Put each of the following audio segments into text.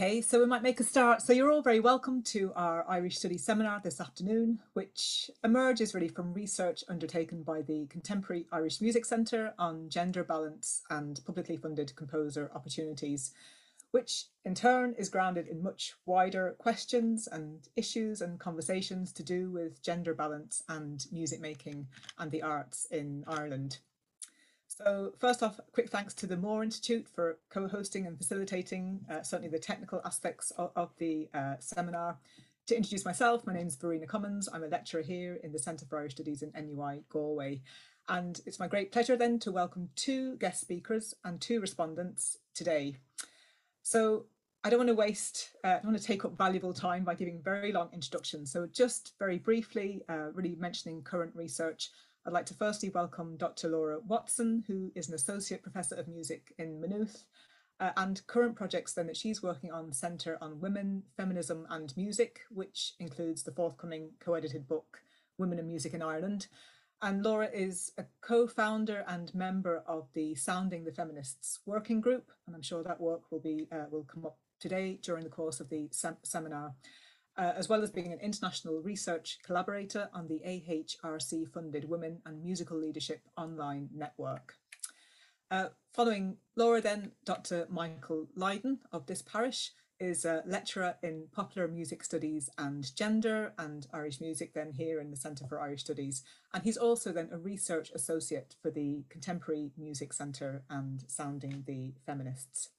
Okay, so we might make a start. So you're all very welcome to our Irish Studies seminar this afternoon, which emerges really from research undertaken by the Contemporary Irish Music Centre on gender balance and publicly funded composer opportunities, which in turn is grounded in much wider questions and issues and conversations to do with gender balance and music making and the arts in Ireland. So first off, quick thanks to the Moore Institute for co-hosting and facilitating uh, certainly the technical aspects of, of the uh, seminar. To introduce myself, my name is Verena Commins. I'm a lecturer here in the Centre for Irish Studies in NUI Galway. And it's my great pleasure then to welcome two guest speakers and two respondents today. So I don't want to waste, uh, I don't want to take up valuable time by giving very long introductions. So just very briefly, uh, really mentioning current research I'd like to firstly welcome Dr. Laura Watson, who is an Associate Professor of Music in Maynooth, uh, and current projects then that she's working on centre on women, feminism and music, which includes the forthcoming co-edited book, Women and Music in Ireland. And Laura is a co-founder and member of the Sounding the Feminists working group, and I'm sure that work will be uh, will come up today during the course of the sem seminar uh, as well as being an international research collaborator on the AHRC funded Women and Musical Leadership online network. Uh, following Laura then, Dr Michael Lydon of this parish is a lecturer in popular music studies and gender and Irish music then here in the Centre for Irish Studies. And he's also then a research associate for the Contemporary Music Centre and Sounding the Feminists.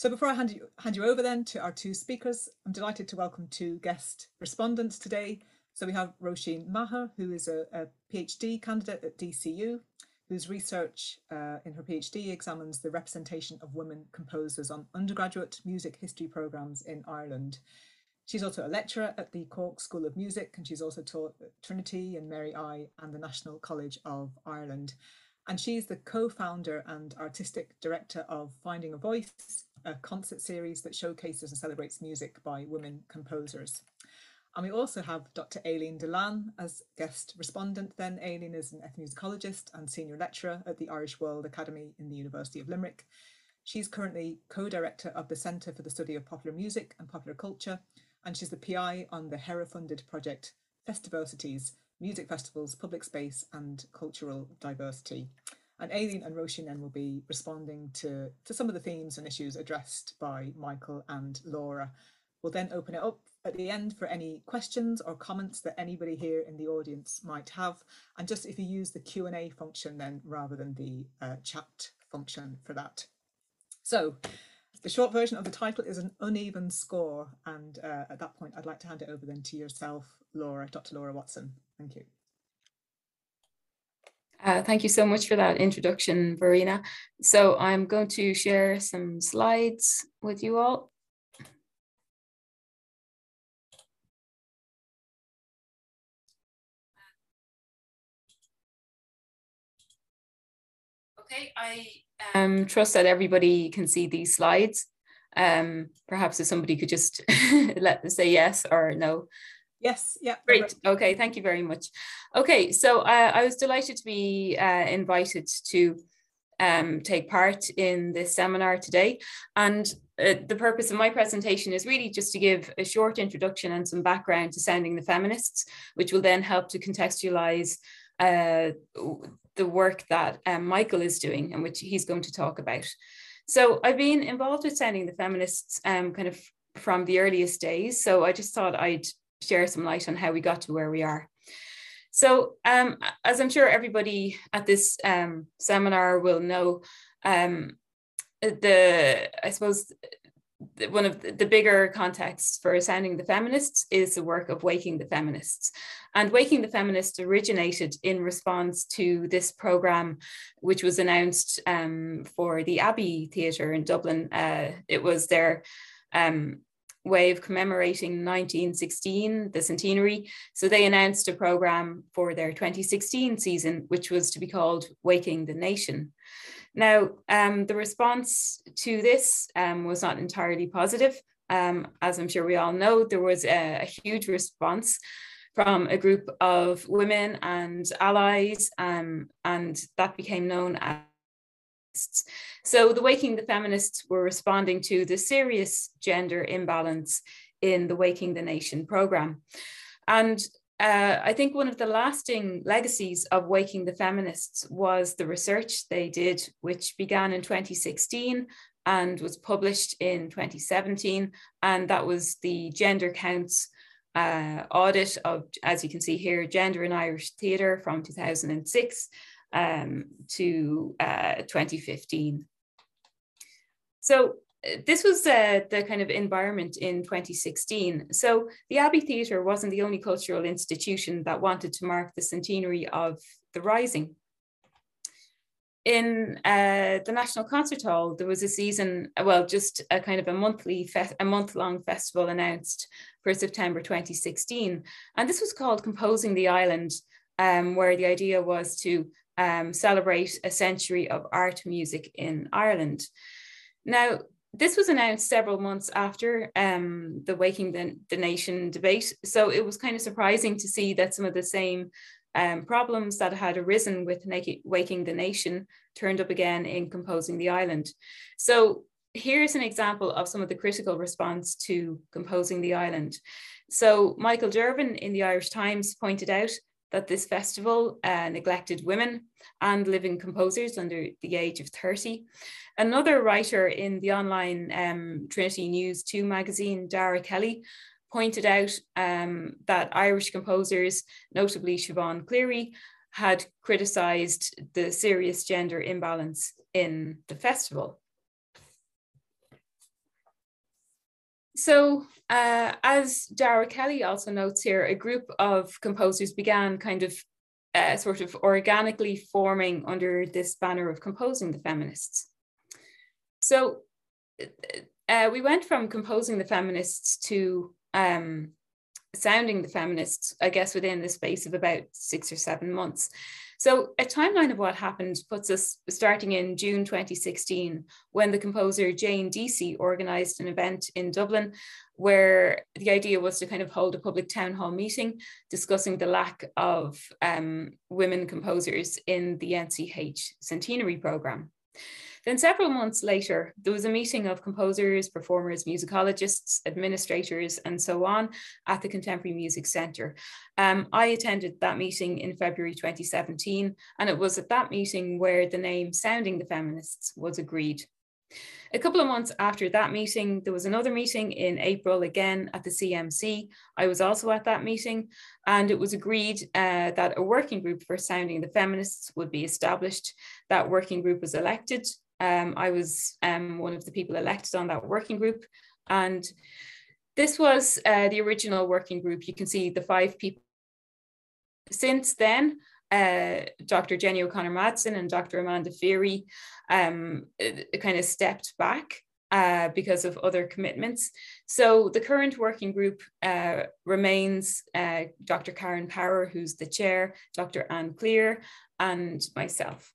So before I hand you, hand you over then to our two speakers, I'm delighted to welcome two guest respondents today. So we have Roisin Maher, who is a, a PhD candidate at DCU, whose research uh, in her PhD examines the representation of women composers on undergraduate music history programmes in Ireland. She's also a lecturer at the Cork School of Music and she's also taught at Trinity and Mary I and the National College of Ireland. And she's the co-founder and artistic director of Finding a Voice, a concert series that showcases and celebrates music by women composers. And we also have Dr. Aileen Dillane as guest respondent. Then Aileen is an ethnomusicologist and senior lecturer at the Irish World Academy in the University of Limerick. She's currently co-director of the Centre for the Study of Popular Music and Popular Culture, and she's the PI on the HERA-funded project Festiversities, Music Festivals, Public Space and Cultural Diversity. And Aileen and Roisin then will be responding to, to some of the themes and issues addressed by Michael and Laura. We'll then open it up at the end for any questions or comments that anybody here in the audience might have. And just if you use the Q&A function then rather than the uh, chat function for that. So the short version of the title is an uneven score. And uh, at that point, I'd like to hand it over then to yourself, Laura, Dr. Laura Watson. Thank you. Uh, thank you so much for that introduction, Verena. So I'm going to share some slides with you all. Okay, I um, trust that everybody can see these slides. Um, perhaps if somebody could just let say yes or no. Yes, yeah. Great. Okay, thank you very much. Okay, so uh, I was delighted to be uh, invited to um, take part in this seminar today. And uh, the purpose of my presentation is really just to give a short introduction and some background to Sounding the Feminists, which will then help to contextualize uh, the work that um, Michael is doing and which he's going to talk about. So I've been involved with Sounding the Feminists um, kind of from the earliest days. So I just thought I'd share some light on how we got to where we are. So um, as I'm sure everybody at this um, seminar will know, um, the I suppose one of the bigger contexts for sounding the feminists is the work of waking the feminists and waking the feminists originated in response to this program which was announced um, for the abbey theatre in dublin uh, it was their um, way of commemorating 1916, the centenary. So they announced a program for their 2016 season, which was to be called Waking the Nation. Now, um, the response to this um, was not entirely positive. Um, as I'm sure we all know, there was a, a huge response from a group of women and allies, um, and that became known as So the Waking the Feminists were responding to the serious gender imbalance in the Waking the Nation program. And uh, I think one of the lasting legacies of Waking the Feminists was the research they did, which began in 2016 and was published in 2017. And that was the Gender Counts uh, audit of, as you can see here, Gender in Irish Theatre from 2006 um, to uh, 2015. So uh, this was uh, the kind of environment in 2016. So the Abbey Theatre wasn't the only cultural institution that wanted to mark the centenary of the Rising. In uh, the National Concert Hall, there was a season, well, just a kind of a monthly, a month-long festival announced for September 2016. And this was called Composing the Island, um, where the idea was to um, celebrate a century of art music in Ireland. Now, this was announced several months after um, the Waking the, the, Nation debate. So it was kind of surprising to see that some of the same um, problems that had arisen with Waking the Nation turned up again in Composing the Island. So here's an example of some of the critical response to Composing the Island. So Michael Dervan in the Irish Times pointed out that this festival uh, neglected women and living composers under the age of 30. Another writer in the online um, Trinity News 2 magazine, Dara Kelly, pointed out um, that Irish composers, notably Siobhan Cleary, had criticised the serious gender imbalance in the festival. So uh, as Dara Kelly also notes here, a group of composers began kind of uh, sort of organically forming under this banner of composing the feminists. So uh, we went from composing the feminists to um, sounding the feminists, I guess, within the space of about six or seven months. So a timeline of what happened puts us starting in June 2016, when the composer Jane Deasy organised an event in Dublin where the idea was to kind of hold a public town hall meeting discussing the lack of um, women composers in the NCH centenary programme. Then several months later, there was a meeting of composers, performers, musicologists, administrators, and so on at the Contemporary Music Centre. Um, I attended that meeting in February 2017, and it was at that meeting where the name Sounding the Feminists was agreed. A couple of months after that meeting, there was another meeting in April again at the CMC. I was also at that meeting, and it was agreed uh, that a working group for sounding the feminists would be established. That working group was elected. Um, I was um, one of the people elected on that working group. And this was uh, the original working group. You can see the five people. Since then, uh, Dr. Jenny O'Connor Madsen and Dr. Amanda Feery um, kind of stepped back uh, because of other commitments. So the current working group uh, remains uh, Dr. Karen Power, who's the chair, Dr. Anne Cleare, and myself.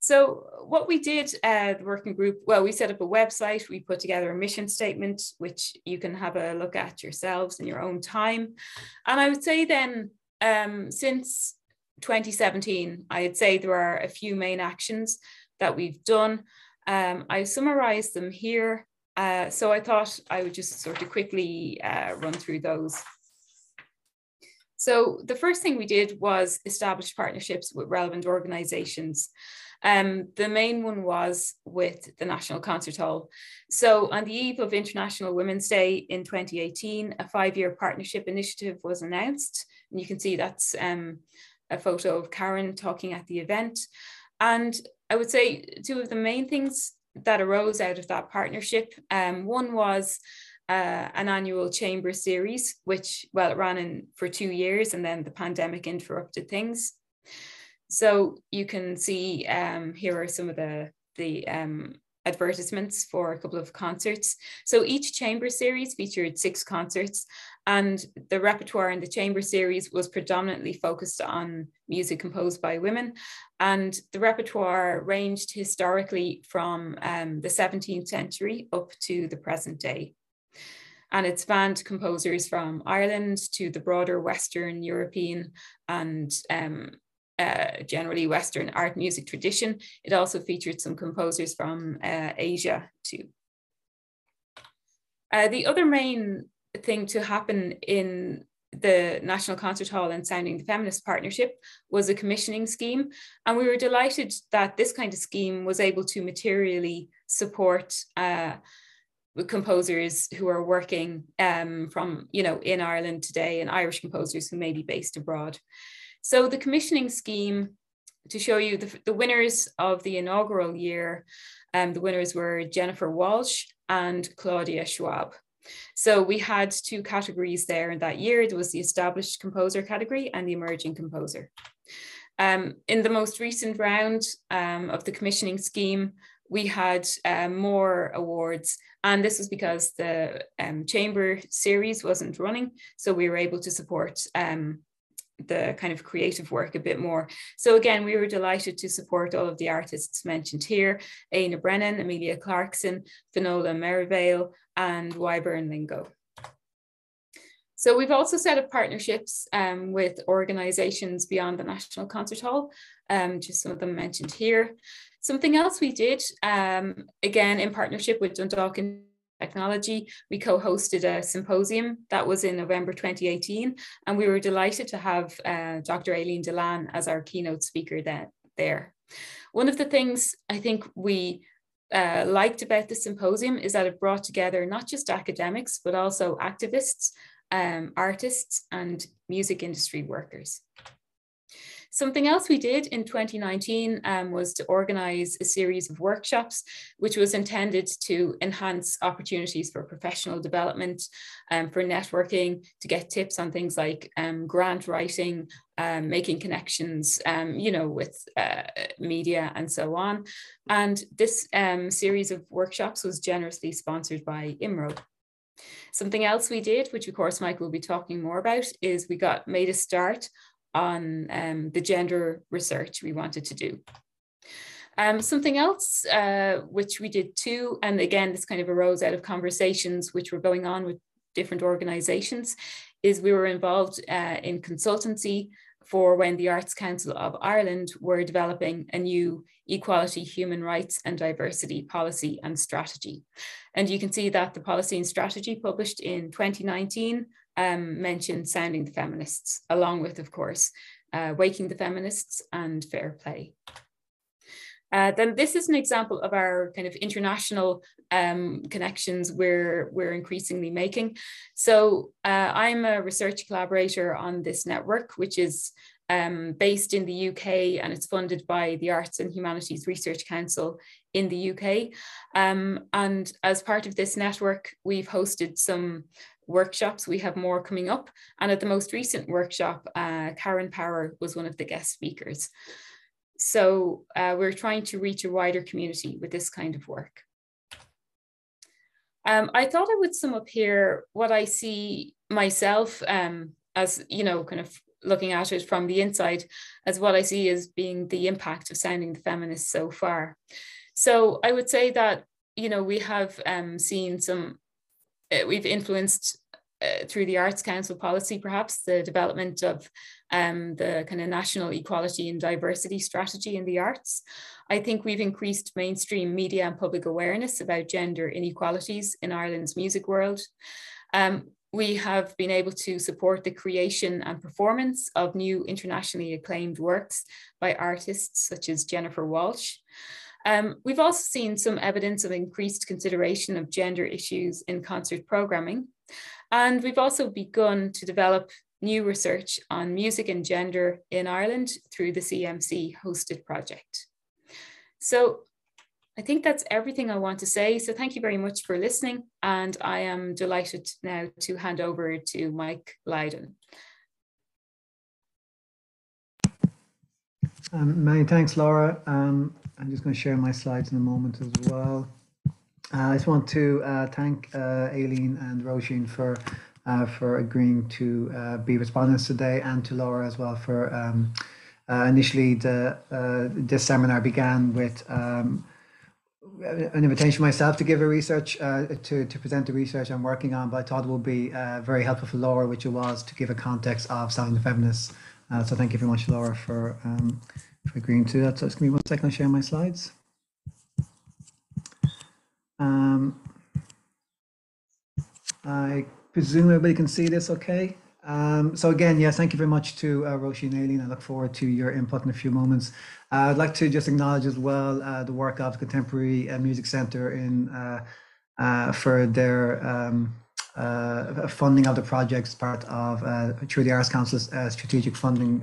So what we did, uh, the working group, well, we set up a website, we put together a mission statement, which you can have a look at yourselves in your own time. And I would say then, um, since 2017, I'd say there are a few main actions that we've done. Um, I summarized them here. Uh, so I thought I would just sort of quickly uh, run through those. So the first thing we did was establish partnerships with relevant organizations. Um, the main one was with the National Concert Hall. So on the eve of International Women's Day in 2018, a five-year partnership initiative was announced. And you can see that's um, a photo of Karen talking at the event. And I would say two of the main things that arose out of that partnership, um, one was uh, an annual chamber series, which, well, it ran in for two years and then the pandemic interrupted things. So you can see um, here are some of the, the um, advertisements for a couple of concerts. So each chamber series featured six concerts and the repertoire in the chamber series was predominantly focused on music composed by women. And the repertoire ranged historically from um, the 17th century up to the present day. And it spanned composers from Ireland to the broader Western European and um, uh, generally Western art music tradition. It also featured some composers from uh, Asia too. Uh, the other main thing to happen in the National Concert Hall and Sounding the Feminist Partnership was a commissioning scheme. And we were delighted that this kind of scheme was able to materially support uh, composers who are working um, from, you know, in Ireland today and Irish composers who may be based abroad. So the commissioning scheme, to show you the, the winners of the inaugural year, um, the winners were Jennifer Walsh and Claudia Schwab. So we had two categories there in that year. There was the established composer category and the emerging composer. Um, in the most recent round um, of the commissioning scheme, we had uh, more awards and this was because the um, chamber series wasn't running so we were able to support um, the kind of creative work a bit more. So again, we were delighted to support all of the artists mentioned here, Éna Brennan, Amelia Clarkson, Finola Merivale, and Wyburn Lingo. So we've also set up partnerships um, with organisations beyond the National Concert Hall, um, just some of them mentioned here. Something else we did, um, again, in partnership with Dundalk technology. We co-hosted a symposium that was in November 2018, and we were delighted to have uh, Dr. Aileen Dillane as our keynote speaker that, there. One of the things I think we uh, liked about the symposium is that it brought together not just academics, but also activists, um, artists, and music industry workers. Something else we did in 2019 um, was to organize a series of workshops, which was intended to enhance opportunities for professional development, um, for networking, to get tips on things like um, grant writing, um, making connections, um, you know, with uh, media and so on. And this um, series of workshops was generously sponsored by IMRO. Something else we did, which of course Mike will be talking more about, is we got made a start on um, the gender research we wanted to do. Um, something else uh, which we did too, and again, this kind of arose out of conversations which were going on with different organizations, is we were involved uh, in consultancy for when the Arts Council of Ireland were developing a new equality, human rights and diversity policy and strategy. And you can see that the policy and strategy published in 2019 um, mentioned Sounding the Feminists, along with, of course, uh, Waking the Feminists and Fair Play. Uh, then this is an example of our kind of international um, connections we're, we're increasingly making. So uh, I'm a research collaborator on this network, which is um, based in the UK and it's funded by the Arts and Humanities Research Council in the UK. Um, and as part of this network, we've hosted some workshops. We have more coming up. And at the most recent workshop, uh, Karen Power was one of the guest speakers. So uh, we're trying to reach a wider community with this kind of work. Um, I thought I would sum up here what I see myself um, as, you know, kind of looking at it from the inside as what I see as being the impact of sounding the feminists so far. So I would say that, you know, we have um, seen some we've influenced uh, through the Arts Council policy, perhaps the development of um, the kind of national equality and diversity strategy in the arts. I think we've increased mainstream media and public awareness about gender inequalities in Ireland's music world. Um, we have been able to support the creation and performance of new internationally acclaimed works by artists such as Jennifer Walsh. Um, we've also seen some evidence of increased consideration of gender issues in concert programming. And we've also begun to develop new research on music and gender in Ireland through the CMC hosted project. So I think that's everything I want to say. So thank you very much for listening. And I am delighted now to hand over to Mike Lydon. Um, many thanks, Laura. Um, I'm just going to share my slides in a moment as well. Uh, I just want to uh, thank uh, Aileen and Roisin for uh, for agreeing to uh, be respondents today, and to Laura as well for um, uh, initially the this seminar began with um, an invitation myself to give a research to to present the research I'm working on, but I thought it would be very helpful for Laura, which it was to give a context of the Feminists Uh, so thank you very much, Laura, for, um, agreeing to that. So just give me one second, I'll share my slides. Um, I presume everybody can see this okay? Um, so again, yes, thank you very much to uh, Roisin and Aileen. I look forward to your input in a few moments. Uh, I'd like to just acknowledge as well uh, the work of the Contemporary uh, Music Centre in uh, uh, for their um, funding of the project as part of through the Arts Council's strategic funding,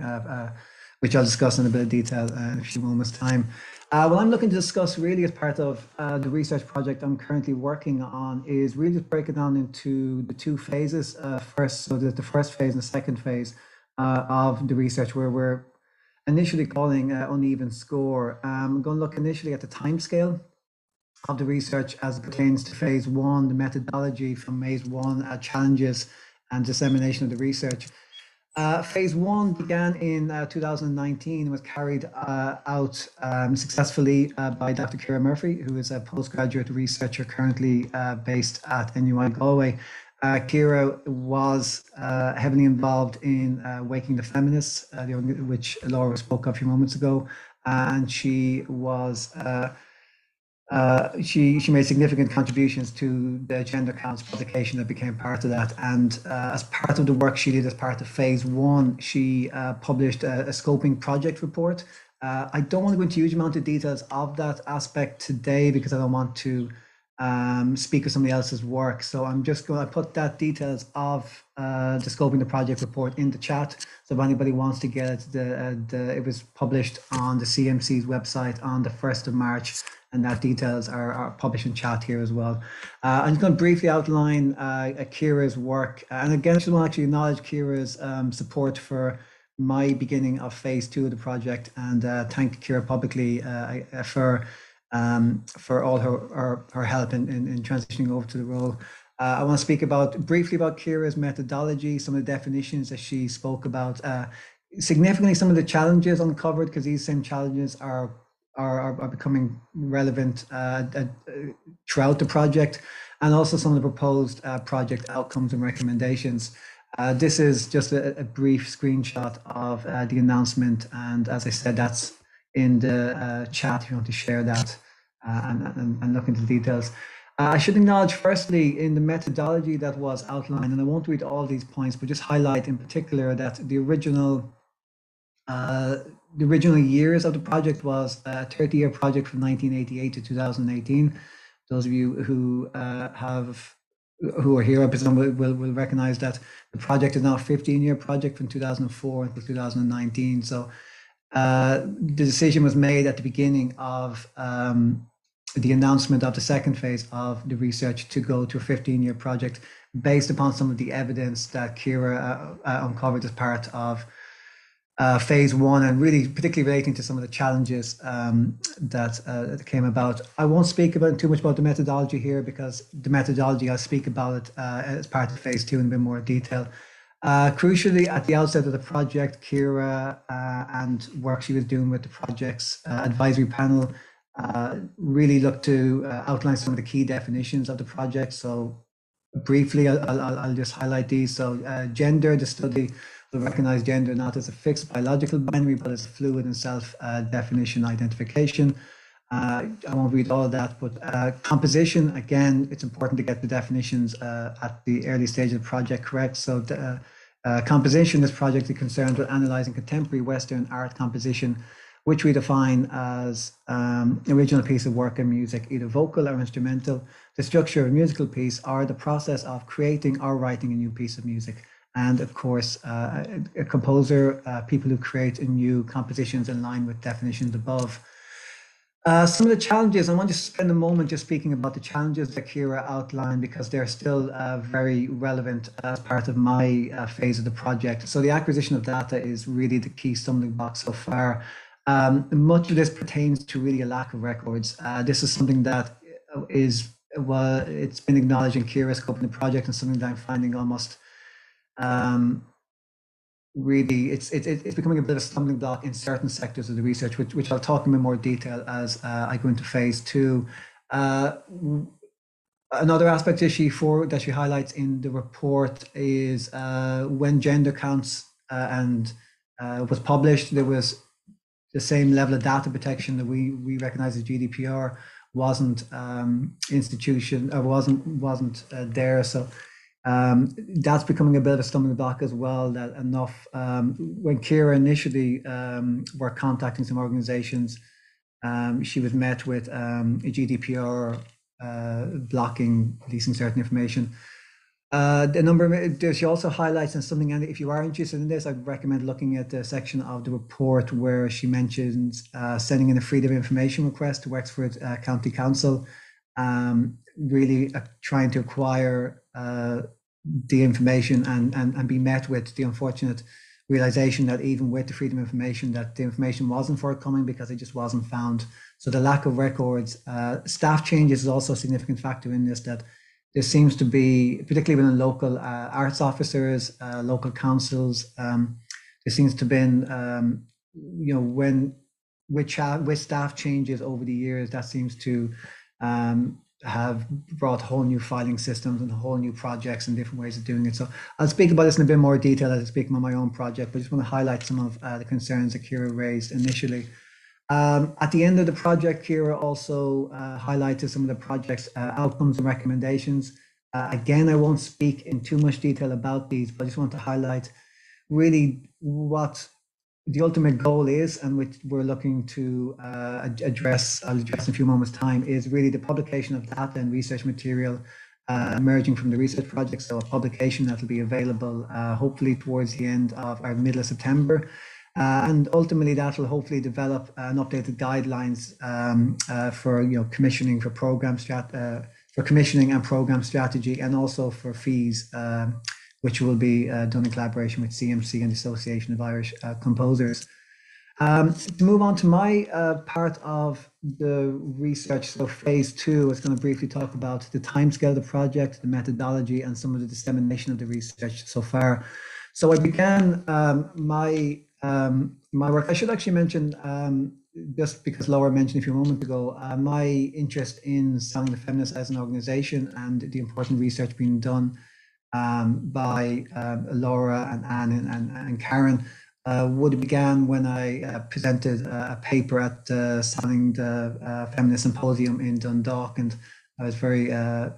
which I'll discuss in a bit of detail in a few moments' time. Uh, what I'm looking to discuss really as part of uh, the research project I'm currently working on is really break it down into the two phases. Uh, first, so the, the first phase and the second phase uh, of the research where we're initially calling uh, uneven score. Um, I'm going to look initially at the time scale of the research as it pertains to phase one, the methodology from phase one, uh, challenges and dissemination of the research. Uh, phase one began in uh, 2019 and was carried uh, out um, successfully uh, by Dr. Ciara Murphy, who is a postgraduate researcher currently uh, based at NUI Galway. Uh, Ciara was heavily involved in Waking the Feminists, which Laura spoke of a few moments ago, and she was uh, she she made significant contributions to the gender counts publication that became part of that. And uh, as part of the work she did as part of phase one she uh, published a, a, scoping project report. Uh, i don't want to go into huge amount of details of that aspect today because i don't want to um, speak of somebody else's work. So i'm just going to put that details of uh, the scoping the project report in the chat. So if anybody wants to get it the, the it was published on the cmc's website on the 1st of march and that details are, are published in chat here as well. Uh, I'm just going to briefly outline uh, Ciara's work. And again, I just want to actually acknowledge Ciara's um, support for my beginning of phase two of the project and uh, thank Ciara publicly uh, uh, for um, for all her, her, her help in, in, in, transitioning over to the role. Uh, I want to speak about briefly about Ciara's methodology, some of the definitions that she spoke about, significantly some of the challenges uncovered because these same challenges are are, are, becoming relevant uh, uh, throughout the project and also some of the proposed uh, project outcomes and recommendations. Uh, this is just a, a brief screenshot of uh, the announcement. And as I said, that's in the chat if you want to share that and, and, and, look into the details. I should acknowledge firstly in the methodology that was outlined, and I won't read all these points, but just highlight in particular that the original uh, the original years of the project was a 30 year project from 1988 to 2018. Those of you who uh, have who are here, I presume, will, will, will recognize that the project is now a 15 year project from 2004 until 2019. So uh, the decision was made at the beginning of um, the announcement of the second phase of the research to go to a 15 year project based upon some of the evidence that Ciara uh, uh uncovered as part of uh, phase one and really particularly relating to some of the challenges um, that, uh, came about. I won't speak about too much about the methodology here because the methodology I'll speak about it uh, as part of phase two in a bit more detail. Uh, crucially, at the outset of the project, Ciara uh, and work she was doing with the project's uh, advisory panel really looked to outline some of the key definitions of the project. So briefly, I'll, I'll, I'll just highlight these. So gender, the study will recognize gender not as a fixed biological binary, but as a fluid and self-definition uh, identification. Uh, I won't read all of that, but uh, composition, again, it's important to get the definitions uh, at the early stage of the project correct. So the, uh, uh, composition, this project is concerned with analyzing contemporary Western art composition, which we define as um, original piece of work in music, either vocal or instrumental, the structure of a musical piece, or the process of creating or writing a new piece of music and of course uh, a, composer, uh, people who create new compositions in line with definitions above. Uh, some of the challenges, I want to spend a moment just speaking about the challenges that Ciara outlined because they're still uh, very relevant as part of my uh, phase of the project. So the acquisition of data is really the key stumbling block so far. Um, much of this pertains to really a lack of records. Uh, this is something that is, well, it's been acknowledged in Ciara's scope in the project and something that I'm finding almost um, really it's it, it's becoming a bit of a stumbling block in certain sectors of the research, which which I'll talk in more detail as uh, I go into phase two. Uh, another aspect issue for that she highlights in the report is uh, when gender counts uh, and uh, was published, there was the same level of data protection that we we recognize as GDPR wasn't um, institution or wasn't wasn't uh, there. So um, that's becoming a bit of a stumbling block as well. That enough um, when Ciara initially um, were contacting some organizations, um, she was met with um, a GDPR uh, blocking releasing certain information. Uh, the number there she also highlights and something and if you are interested in this i'd recommend looking at the section of the report where she mentions uh, sending in a freedom of information request to wexford uh, county council um, really uh, trying to acquire the information and, and and be met with the unfortunate realization that even with the freedom of information that the information wasn't forthcoming because it just wasn't found. So the lack of records uh, staff changes is also a significant factor in this that there seems to be, particularly within local uh, arts officers, uh, local councils, um, there seems to have been, um, you know, when with, with staff changes over the years, that seems to um, have brought whole new filing systems and whole new projects and different ways of doing it. So I'll speak about this in a bit more detail as I speak about my own project, but I just want to highlight some of uh, the concerns that Ciara raised initially. Um, at the end of the project, Ciara also uh, highlighted some of the project's uh, outcomes and recommendations. Uh, again, I won't speak in too much detail about these, but I just want to highlight really what the ultimate goal is and which we're looking to uh, address, I'll address in a few moments time, is really the publication of data and research material uh, emerging from the research project. So a publication that will be available uh, hopefully towards the end of our middle of September. Uh, and ultimately that will hopefully develop an updated guidelines um, uh, for you know commissioning for program strat uh, for commissioning and program strategy and also for fees um, which will be uh, done in collaboration with CMC and the Association of Irish uh, Composers. Um, to move on to my uh, part of the research, so phase two, I was going to briefly talk about the timescale of the project, the methodology, and some of the dissemination of the research so far. So I began um, my um, my work. I should actually mention, um, just because Laura mentioned a few moments ago, uh, my interest in Sounding the Feminist as an organization and the important research being done um, by uh, Laura and Anne and, and, and Karen uh, would began when I uh, presented a paper at uh, the uh, Feminist Symposium in Dundalk, and I was very uh,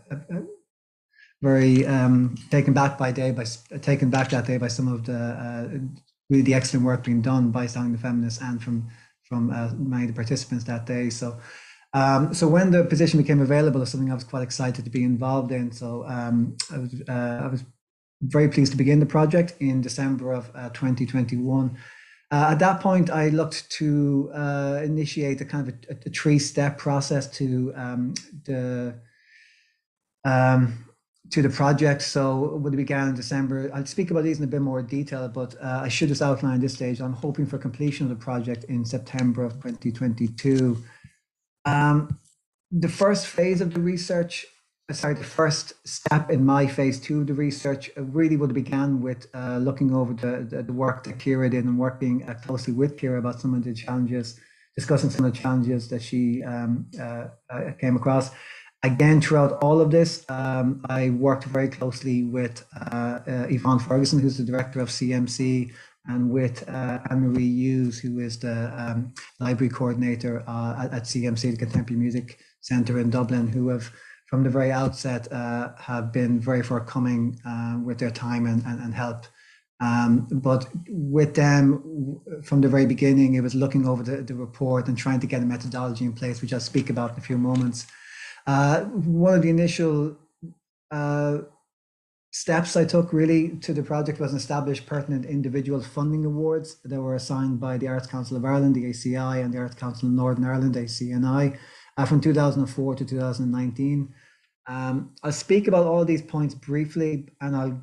very um, taken back by day by taken back that day by some of the really the excellent work being done by Sounding the Feminists and from from uh, many of the participants that day. So, um, so when the position became available, it's something I was quite excited to be involved in. So um, I was uh, I was very pleased to begin the project in December of uh, 2021. Uh, at that point, I looked to uh, initiate a kind of a, a three-step process to um, the um, to the project. So when it began in December, I'll speak about these in a bit more detail, but uh, I should just outline this stage. I'm hoping for completion of the project in September of 2022. Um, the first phase of the research, uh, sorry, the first step in my phase two of the research uh, really would have began with uh, looking over the, the, the, work that Ciara did and working uh, closely with Ciara about some of the challenges, discussing some of the challenges that she um, uh, came across. Again, throughout all of this, um, I worked very closely with uh, Evonne Ferguson, who's the director of CMC, and with uh, Anne-Marie Hughes, who is the um, library coordinator uh, at, at, CMC, the Contemporary Music Centre in Dublin, who have, from the very outset, uh, have been very forthcoming uh, with their time and, and, and help. Um, but with them, from the very beginning, it was looking over the, the report and trying to get a methodology in place, which I'll speak about in a few moments. Uh, one of the initial uh, steps I took really to the project was establish pertinent individual funding awards that were assigned by the Arts Council of Ireland, the ACI, and the Arts Council of Northern Ireland, ACNI, uh, from 2004 to 2019. Um, I'll speak about all these points briefly and I'll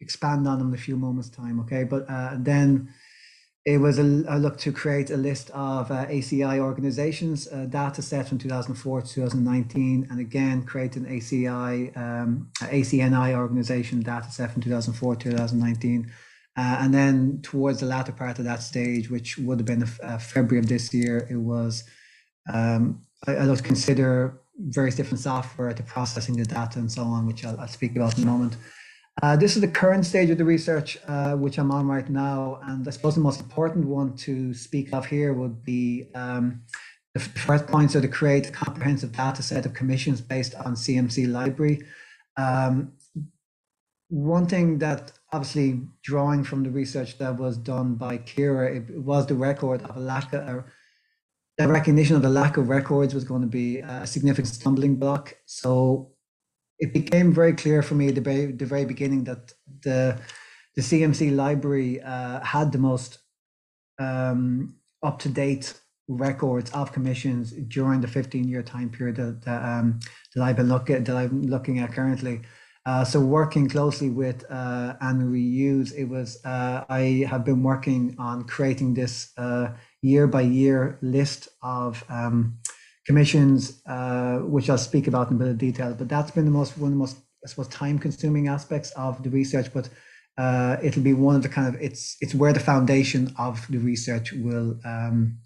expand on them in a few moments time, okay? But uh, then it was a, a, look to create a list of uh, ACI organizations, uh, data set from 2004 to 2019, and again create an ACI, um, ACNI organization data set from 2004 to 2019. Uh, and then towards the latter part of that stage, which would have been uh, February of this year, it was, um, I, I looked to consider various different software to processing the data and so on, which I'll, I'll speak about in a moment. Uh, this is the current stage of the research uh, which I'm on right now, and I suppose the most important one to speak of here would be um, the first point, so to create a comprehensive data set of commissions based on CMC library. Um, one thing that obviously drawing from the research that was done by Ciara, it was the record of a lack of the recognition of the lack of records was going to be a significant stumbling block. So it became very clear for me at the very, the very beginning that the the CMC library uh, had the most um, up to date records of commissions during the 15 year time period that, that, um, that I've been looking that I'm looking at currently. Uh, so working closely with uh, Anne-Marie Hughes, it was uh, I have been working on creating this year by year list of um, commissions, uh, which I'll speak about in a bit of detail. But that's been the most one of the most I suppose time consuming aspects of the research. But uh, it'll be one of the kind of it's it's where the foundation of the research will um,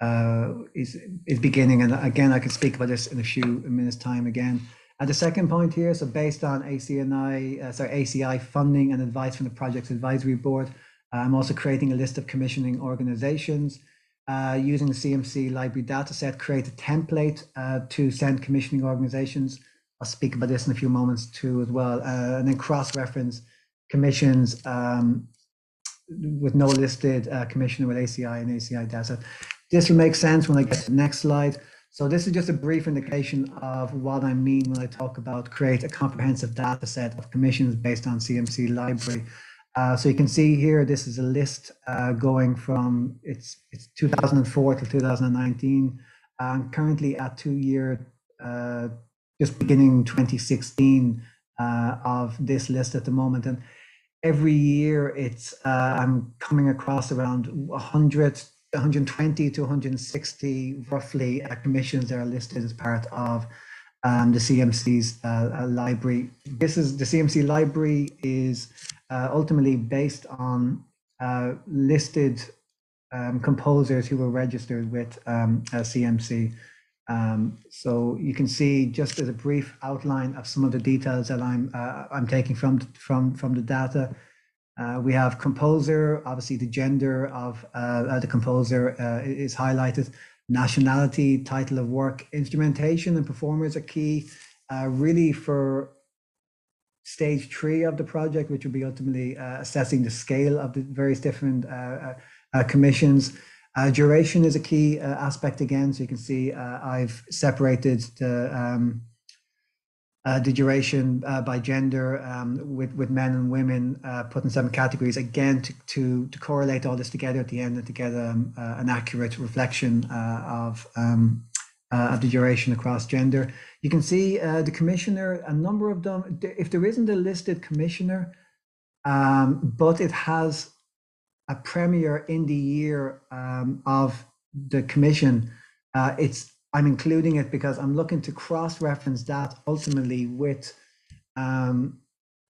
uh, is is beginning. And again, I can speak about this in a few minutes time again. At the second point here, so based on ACNI, uh, sorry, ACI funding and advice from the Projects Advisory Board, I'm also creating a list of commissioning organizations. Uh, using the CMC library dataset, create a template uh, to send commissioning organizations. I'll speak about this in a few moments too as well. Uh, and then cross-reference commissions um, with no listed uh, commissioner with ACI and ACI data. This will make sense when I get to the next slide. So this is just a brief indication of what I mean when I talk about create a comprehensive data set of commissions based on CMC library. Uh, so you can see here, this is a list uh, going from it's it's 2004 to 2019. I'm currently at two year, uh, just beginning 2016 uh, of this list at the moment, and every year it's uh, I'm coming across around 100, 120 to 160 roughly uh, commissions that are listed as part of um, the CMC's library. This is the CMC library is uh, ultimately based on uh, listed um, composers who were registered with um, CMC. Um, so you can see just as a brief outline of some of the details that I'm uh, I'm taking from from from the data. Uh, we have composer, obviously the gender of uh, the composer uh, is highlighted. Nationality, title of work, instrumentation and performers are key. really for stage three of the project, which will be ultimately uh, assessing the scale of the various different uh, uh, uh commissions. Uh, duration is a key aspect again. So you can see I've separated the um, the duration by gender um, with with men and women, put in seven categories again to, to to correlate all this together at the end and to get um, an accurate reflection of um, of the duration across gender. You can see uh, the commissioner, a number of them, if there isn't a listed commissioner, um, but it has a premier in the year um, of the commission, uh, it's I'm including it because I'm looking to cross-reference that ultimately with um,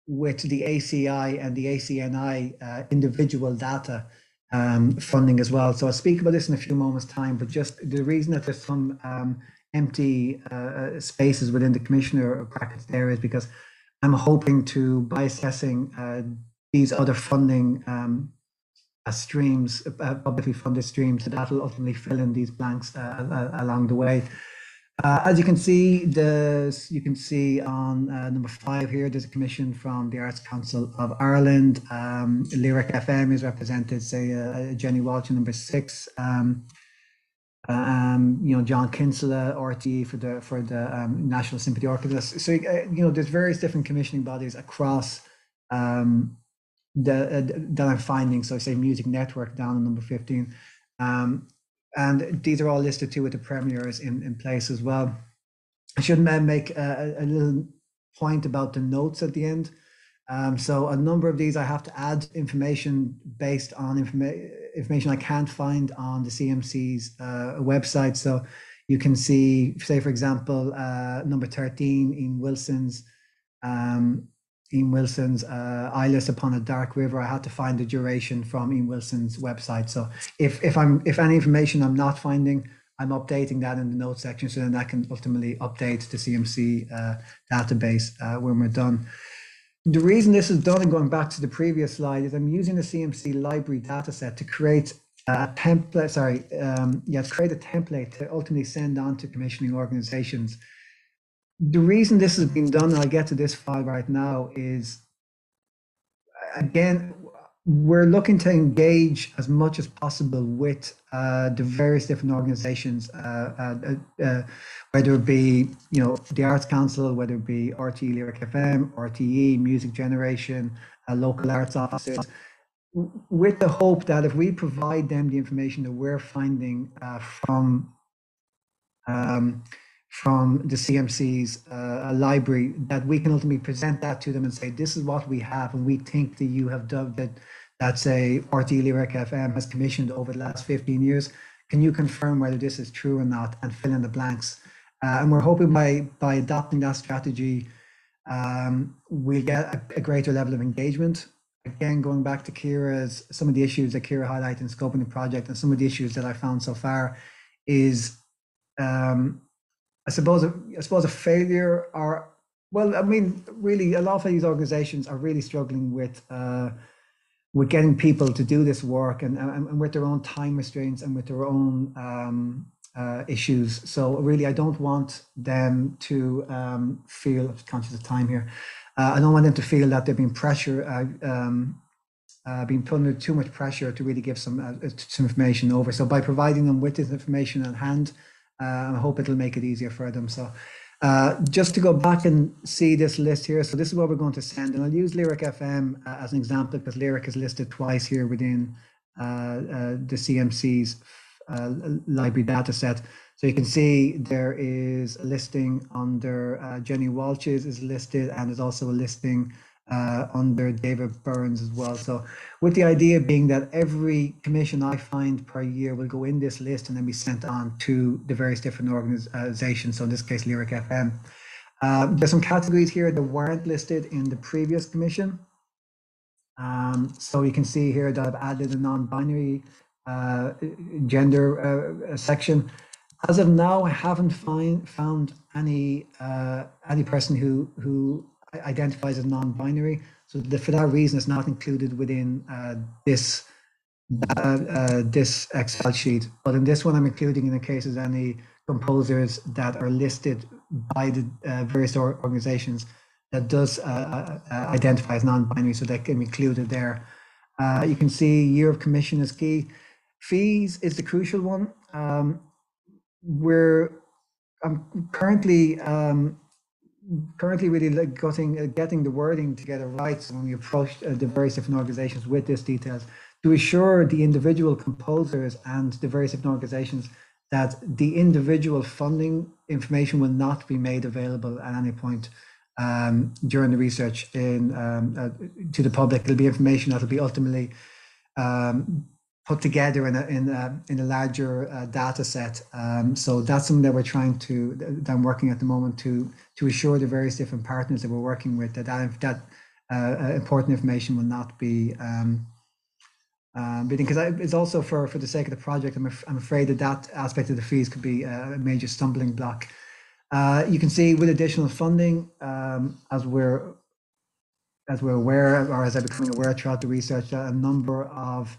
with the ACI and the ACNI uh, individual data um, funding as well. So I'll speak about this in a few moments' time, but just the reason that there's some um, empty uh, uh, spaces within the commissioner brackets there is because I'm hoping to, by assessing uh, these other funding uh, streams, uh, publicly funded streams, that will ultimately fill in these blanks uh, along the way. as you can see, the, you can see on number five here, there's a commission from the Arts Council of Ireland. Um, Lyric FM is represented, say, Jenny Walsh, number six. Um, um, you know, John Kinsella, RTE for the for the um, National Symphony Orchestra. So uh, you know, there's various different commissioning bodies across um, the uh, that I'm finding. So I say Music Network down in number 15, um, and these are all listed too with the premieres in in place as well. I should make a, a little point about the notes at the end. Um, so a number of these I have to add information based on informa- information I can't find on the CMC's uh, website. So you can see, say for example, uh, number 13 in Wilson's, um, Ian Wilson's uh, Eyeless Upon a Dark River. I had to find the duration from Ian Wilson's website. So if, if I'm if any information I'm not finding, I'm updating that in the notes section so then that can ultimately update the CMC uh, database uh, when we're done. the reason this is done and going back to the previous slide is I'm using the CMC library dataset to create a template, sorry, um, yeah, create a template to ultimately send on to commissioning organizations. The reason this has been done, and I'll get to this file right now, is again, we're looking to engage as much as possible with uh, the various different organizations, uh, uh, uh whether it be you know the Arts Council, whether it be RTE Lyric FM, RTE Music Generation, uh, local arts offices, with the hope that if we provide them the information that we're finding uh, from um, from the CMC's uh, library that we can ultimately present that to them and say, this is what we have, and we think that you have done that. That say RTE Lyric FM has commissioned over the last 15 years. Can you confirm whether this is true or not, and fill in the blanks? Uh, and we're hoping by by adopting that strategy, um, we'll get a, a, greater level of engagement. Again, going back to Ciara's some of the issues that Kira highlighted in scoping the project, and some of the issues that I found so far is um, I suppose a, I suppose a failure or well, I mean, really, a lot of these organizations are really struggling with uh, with getting people to do this work and, and, and with their own time restraints and with their own um, uh, issues. So really, I don't want them to um, feel I'm conscious of time here. Uh, I don't want them to feel that they're being pressure, uh, um, uh, being put under too much pressure to really give some uh, some information over. So by providing them with this information at hand, uh, I hope it'll make it easier for them. So uh, just to go back and see this list here. So this is what we're going to send. And I'll use Lyric FM uh, as an example because Lyric is listed twice here within the CMC's library data set. So you can see there is a listing under Jenny Walsh's is listed and there's also a listing uh, under David Burns as well. So with the idea being that every commission I find per year will go in this list and then be sent on to the various different organizations. So in this case, Lyric FM. Uh, there's some categories here that weren't listed in the previous commission. Um, so you can see here that I've added a non-binary uh, gender uh, section. As of now, I haven't find, found any uh, any person who who identifies as non-binary. So the, for that reason, it's not included within uh, this uh, uh, this Excel sheet. But in this one, I'm including in the cases any composers that are listed by the uh, various organizations that does uh, identify as non-binary, so that can be included there. you can see year of commission is key. Fees is the crucial one. Um, we're I'm currently um, currently really like getting uh, getting the wording together right when we approach uh, the various different organizations with this details to assure the individual composers and the various different organizations that the individual funding information will not be made available at any point um, during the research in um, uh, to the public. It'll be information that will be ultimately um, put together in a in a, in a larger uh, data set. Um, so that's something that we're trying to that I'm working at the moment to to assure the various different partners that we're working with that that, that uh, uh important information will not be um, um, because it's also for for the sake of the project. I'm af- I'm afraid that that aspect of the fees could be a major stumbling block. Uh, you can see with additional funding, um, as we're as we're aware, or as I'm becoming aware throughout the research, a number of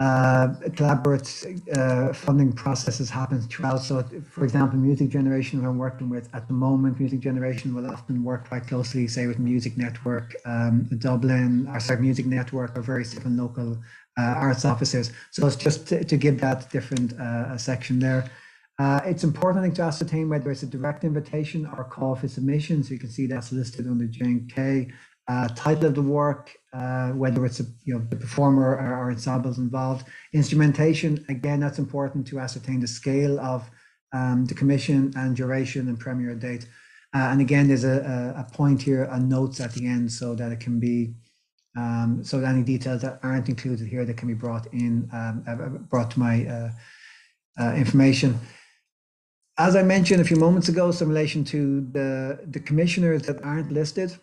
uh, collaborate uh, funding processes happen throughout. So, for example, music generation I'm working with at the moment, music generation will often work quite closely, say, with Music Network, um, Dublin, or sorry, Music Network, or various different local uh, arts offices. So it's just to, to give that different section there. Uh, it's important I think, to ascertain whether it's a direct invitation or a call for submission. So you can see that's listed under J&K uh, title of the work, uh, whether it's a, you know the performer or, or, ensembles involved. Instrumentation, again, that's important to ascertain the scale of um, the commission and duration and premiere date. Uh, and again, there's a, a, point here on notes at the end so that it can be um, so that any details that aren't included here that can be brought in um, uh, brought to my uh, uh, information. As I mentioned a few moments ago, some relation to the the commissioners that aren't listed.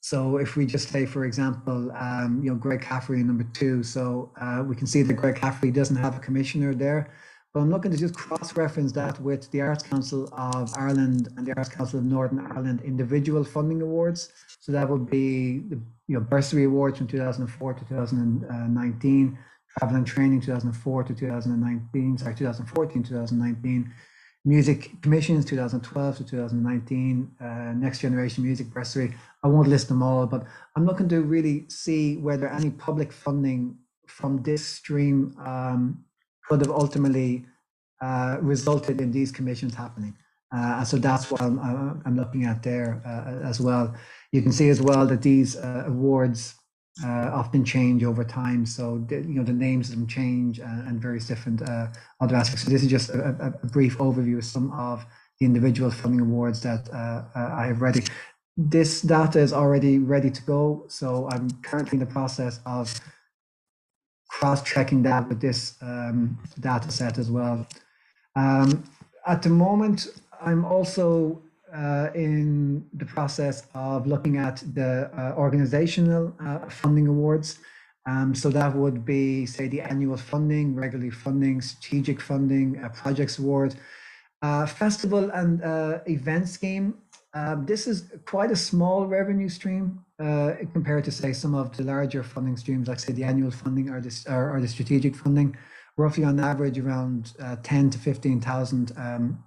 So if we just say, for example, um, you know, Greg Caffrey number two, so uh, we can see that Greg Caffrey doesn't have a commissioner there, but I'm looking to just cross-reference that with the Arts Council of Ireland and the Arts Council of Northern Ireland individual funding awards. So that would be the you know bursary awards from 2004 to 2019, travel and training 2004 to 2019, sorry 2014 2019, music commissions 2012 to 2019, uh, next generation music bursary. I won't list them all, but I'm looking to really see whether any public funding from this stream um, could have ultimately uh, resulted in these commissions happening. Uh, so that's what I'm, I'm looking at there uh, as well. You can see as well that these uh, awards uh, often change over time. So the, you know the names of them change and various different other aspects. So this is just a, a, brief overview of some of the individual funding awards that I have ready. This data is already ready to go. So I'm currently in the process of cross-checking that with this um, data set as well. Um, at the moment, I'm also uh, in the process of looking at the uh, organizational uh, funding awards. Um, so that would be, say, the annual funding, regularly funding, strategic funding, projects award, festival and uh, event scheme. Um, this is quite a small revenue stream uh, compared to say some of the larger funding streams, like say the annual funding or the or, or the strategic funding, roughly on average around uh, ten to fifteen thousand um,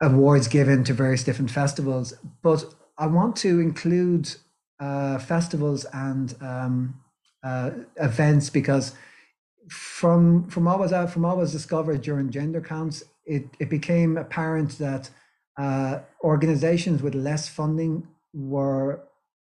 awards given to various different festivals. But I want to include uh, festivals and um, uh, events because from from was out from what was discovered during gender counts, it it became apparent that uh, organizations with less funding were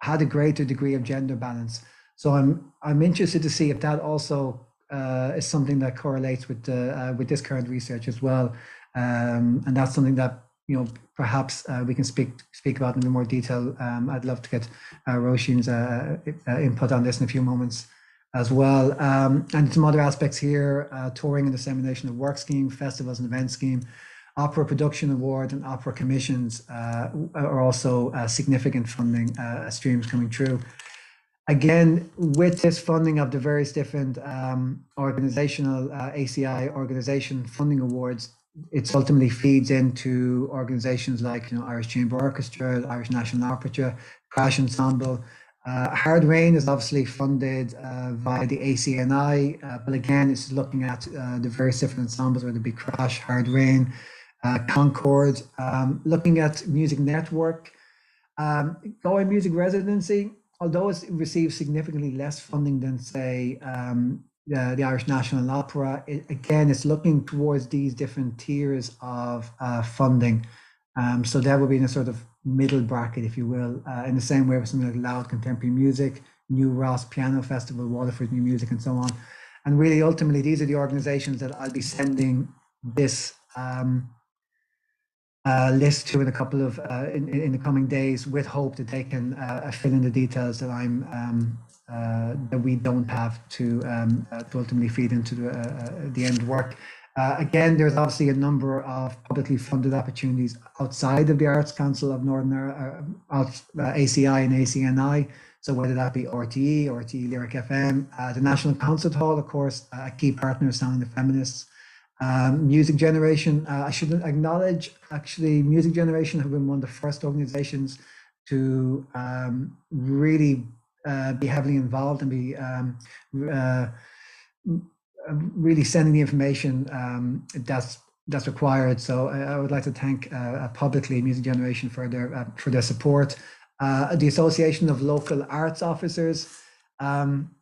had a greater degree of gender balance. So I'm I'm interested to see if that also uh, is something that correlates with uh, with this current research as well, um, and that's something that you know perhaps uh, we can speak speak about in a bit more detail. Um, I'd love to get uh, Roisin's uh, uh, input on this in a few moments as well, um, and some other aspects here: uh, touring and dissemination of work scheme, festivals and event scheme. Opera Production Award and Opera Commissions uh, are also significant funding streams coming through. Again, with this funding of the various different um, organizational ACI organization funding awards, it ultimately feeds into organizations like you know Irish Chamber Orchestra, Irish National Orchestra, Crash Ensemble. Uh, Hard Rain is obviously funded uh, via the ACNI, uh, but again, it's looking at uh, the various different ensembles, whether it be Crash, Hard Rain, uh, Concorde, um, looking at Music Network, um, Galway Music Residency, although it receives significantly less funding than, say, um, the, Irish National Opera, it, again, it's looking towards these different tiers of uh, funding. Um, so that would be in a sort of middle bracket, if you will, uh, in the same way with something like Louth Contemporary Music, New Ross Piano Festival, Waterford New Music, and so on. And really, ultimately, these are the organizations that I'll be sending this um, uh, list to in a couple of uh, in, in the coming days with hope that they can uh, fill in the details that I'm um, that we don't have to, um, uh, to ultimately feed into the, uh, the end work. again, there's obviously a number of publicly funded opportunities outside of the Arts Council of Northern Ireland, ACI and ACNI. So whether that be RTE, RTE Lyric FM, the National Concert Hall, of course, a key partner of Sound the Feminists, um, Music Generation, uh, I should acknowledge actually, Music Generation have been one of the first organizations to um, really uh, be heavily involved and be um, uh, really sending the information um, that's that's required. So I, I would like to thank uh, publicly Music Generation for their uh, for their support. Uh, the Association of Local Arts Officers. Um,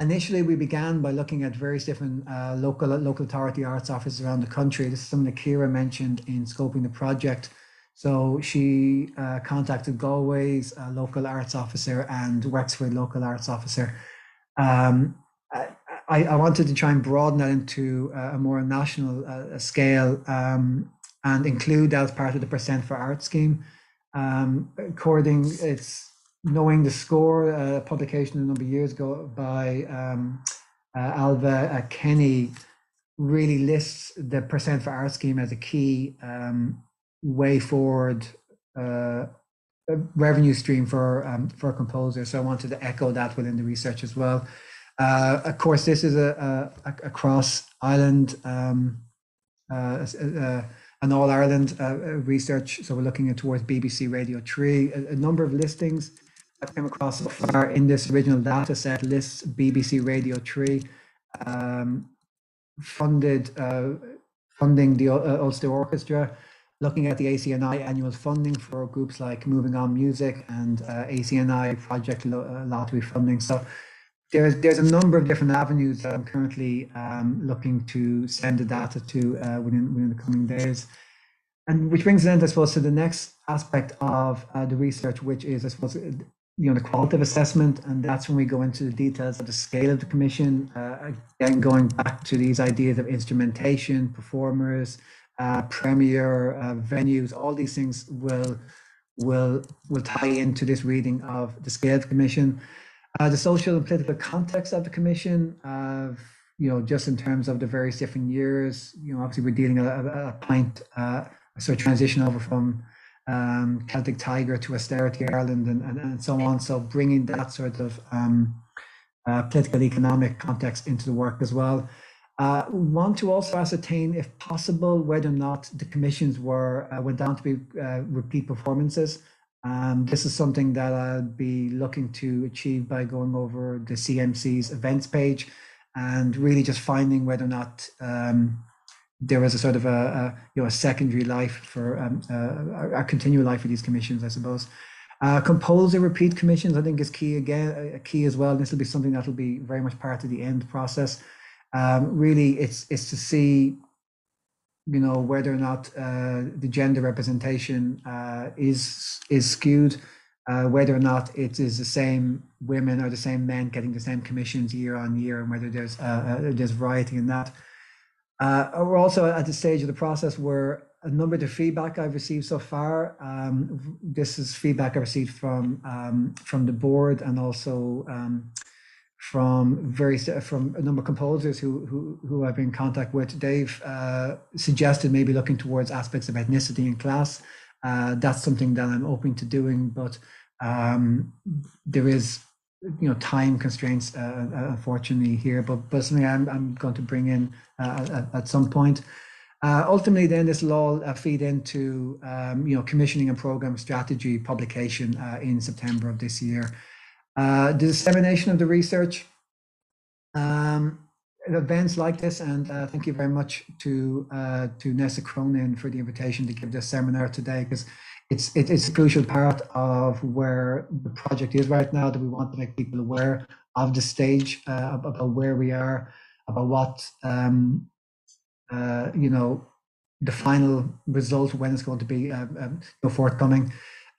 Initially, we began by looking at various different uh, local local authority arts offices around the country. This is something that Ciara mentioned in scoping the project. So she uh, contacted Galway's uh, local arts officer and Wexford local arts officer. Um, I, I, wanted to try and broaden that into a more national uh, scale um, and include that as part of the Percent for Art scheme. Um, according, it's knowing the score uh, publication a number of years ago by um, uh, Ailbhe uh, Kenny really lists the percent for art scheme as a key um, way forward uh, revenue stream for um, for composers. So I wanted to echo that within the research as well. Uh, of course, this is a, a, a across Ireland, um, uh, uh, an All Ireland uh, research. So we're looking at towards BBC Radio 3. A, a, number of listings I came across so far in this original data set lists BBC Radio 3 um, funded uh, funding the Ulster Orchestra looking at the ACNI annual funding for groups like Moving On Music and uh, ACNI Project uh, Lottery funding. So there's there's a number of different avenues that I'm currently um, looking to send the data to uh, within within the coming days. And which brings us, then, I suppose, to the next aspect of uh, the research, which is, I suppose, you know, the qualitative assessment, and that's when we go into the details of the scale of the commission. Uh, again, going back to these ideas of instrumentation, performers, uh, premier uh, venues, all these things will will will tie into this reading of the scale of the commission. Uh, the social and political context of the commission, you know, just in terms of the various different years, you know, obviously we're dealing a, a point, uh, a sort of transition over from um, Celtic Tiger to austerity Ireland and, and, and so on. So bringing that sort of um, uh, political economic context into the work as well. Uh, want to also ascertain, if possible, whether or not the commissions were uh, went down to be uh, repeat performances. Um, this is something that I'll be looking to achieve by going over the CMC's events page and really just finding whether or not um, there was a sort of a, a, you know a secondary life for um, uh, a continual life for these commissions, I suppose. Uh, composer repeat commissions, I think, is key again, key as well. This will be something that will be very much part of the end process um, really it's it's to see you know whether or not uh, the gender representation uh, is is skewed uh, whether or not it is the same women or the same men getting the same commissions year on year and whether there's uh, uh, there's variety in that uh, we're also at the stage of the process where a number of the feedback I've received so far. Um, this is feedback I received from um, from the board and also um, from very from a number of composers who who, who I've been in contact with. They've uh, suggested maybe looking towards aspects of ethnicity and class. Uh, that's something that I'm open to doing, but um, there is you know time constraints uh, uh unfortunately here. But but something I'm I'm going to bring in uh, at, at, some point. Uh, ultimately, then this will all feed into um, you know commissioning and program strategy publication in September of this year. Uh, the dissemination of the research, um, events like this, and uh, thank you very much to uh, to Nessa Cronin for the invitation to give this seminar today, because it's it, it's a crucial part of where the project is right now. That we want to make people aware of the stage, uh, about where we are, about what um, uh, you know the final result when it's going to be um, um, forthcoming.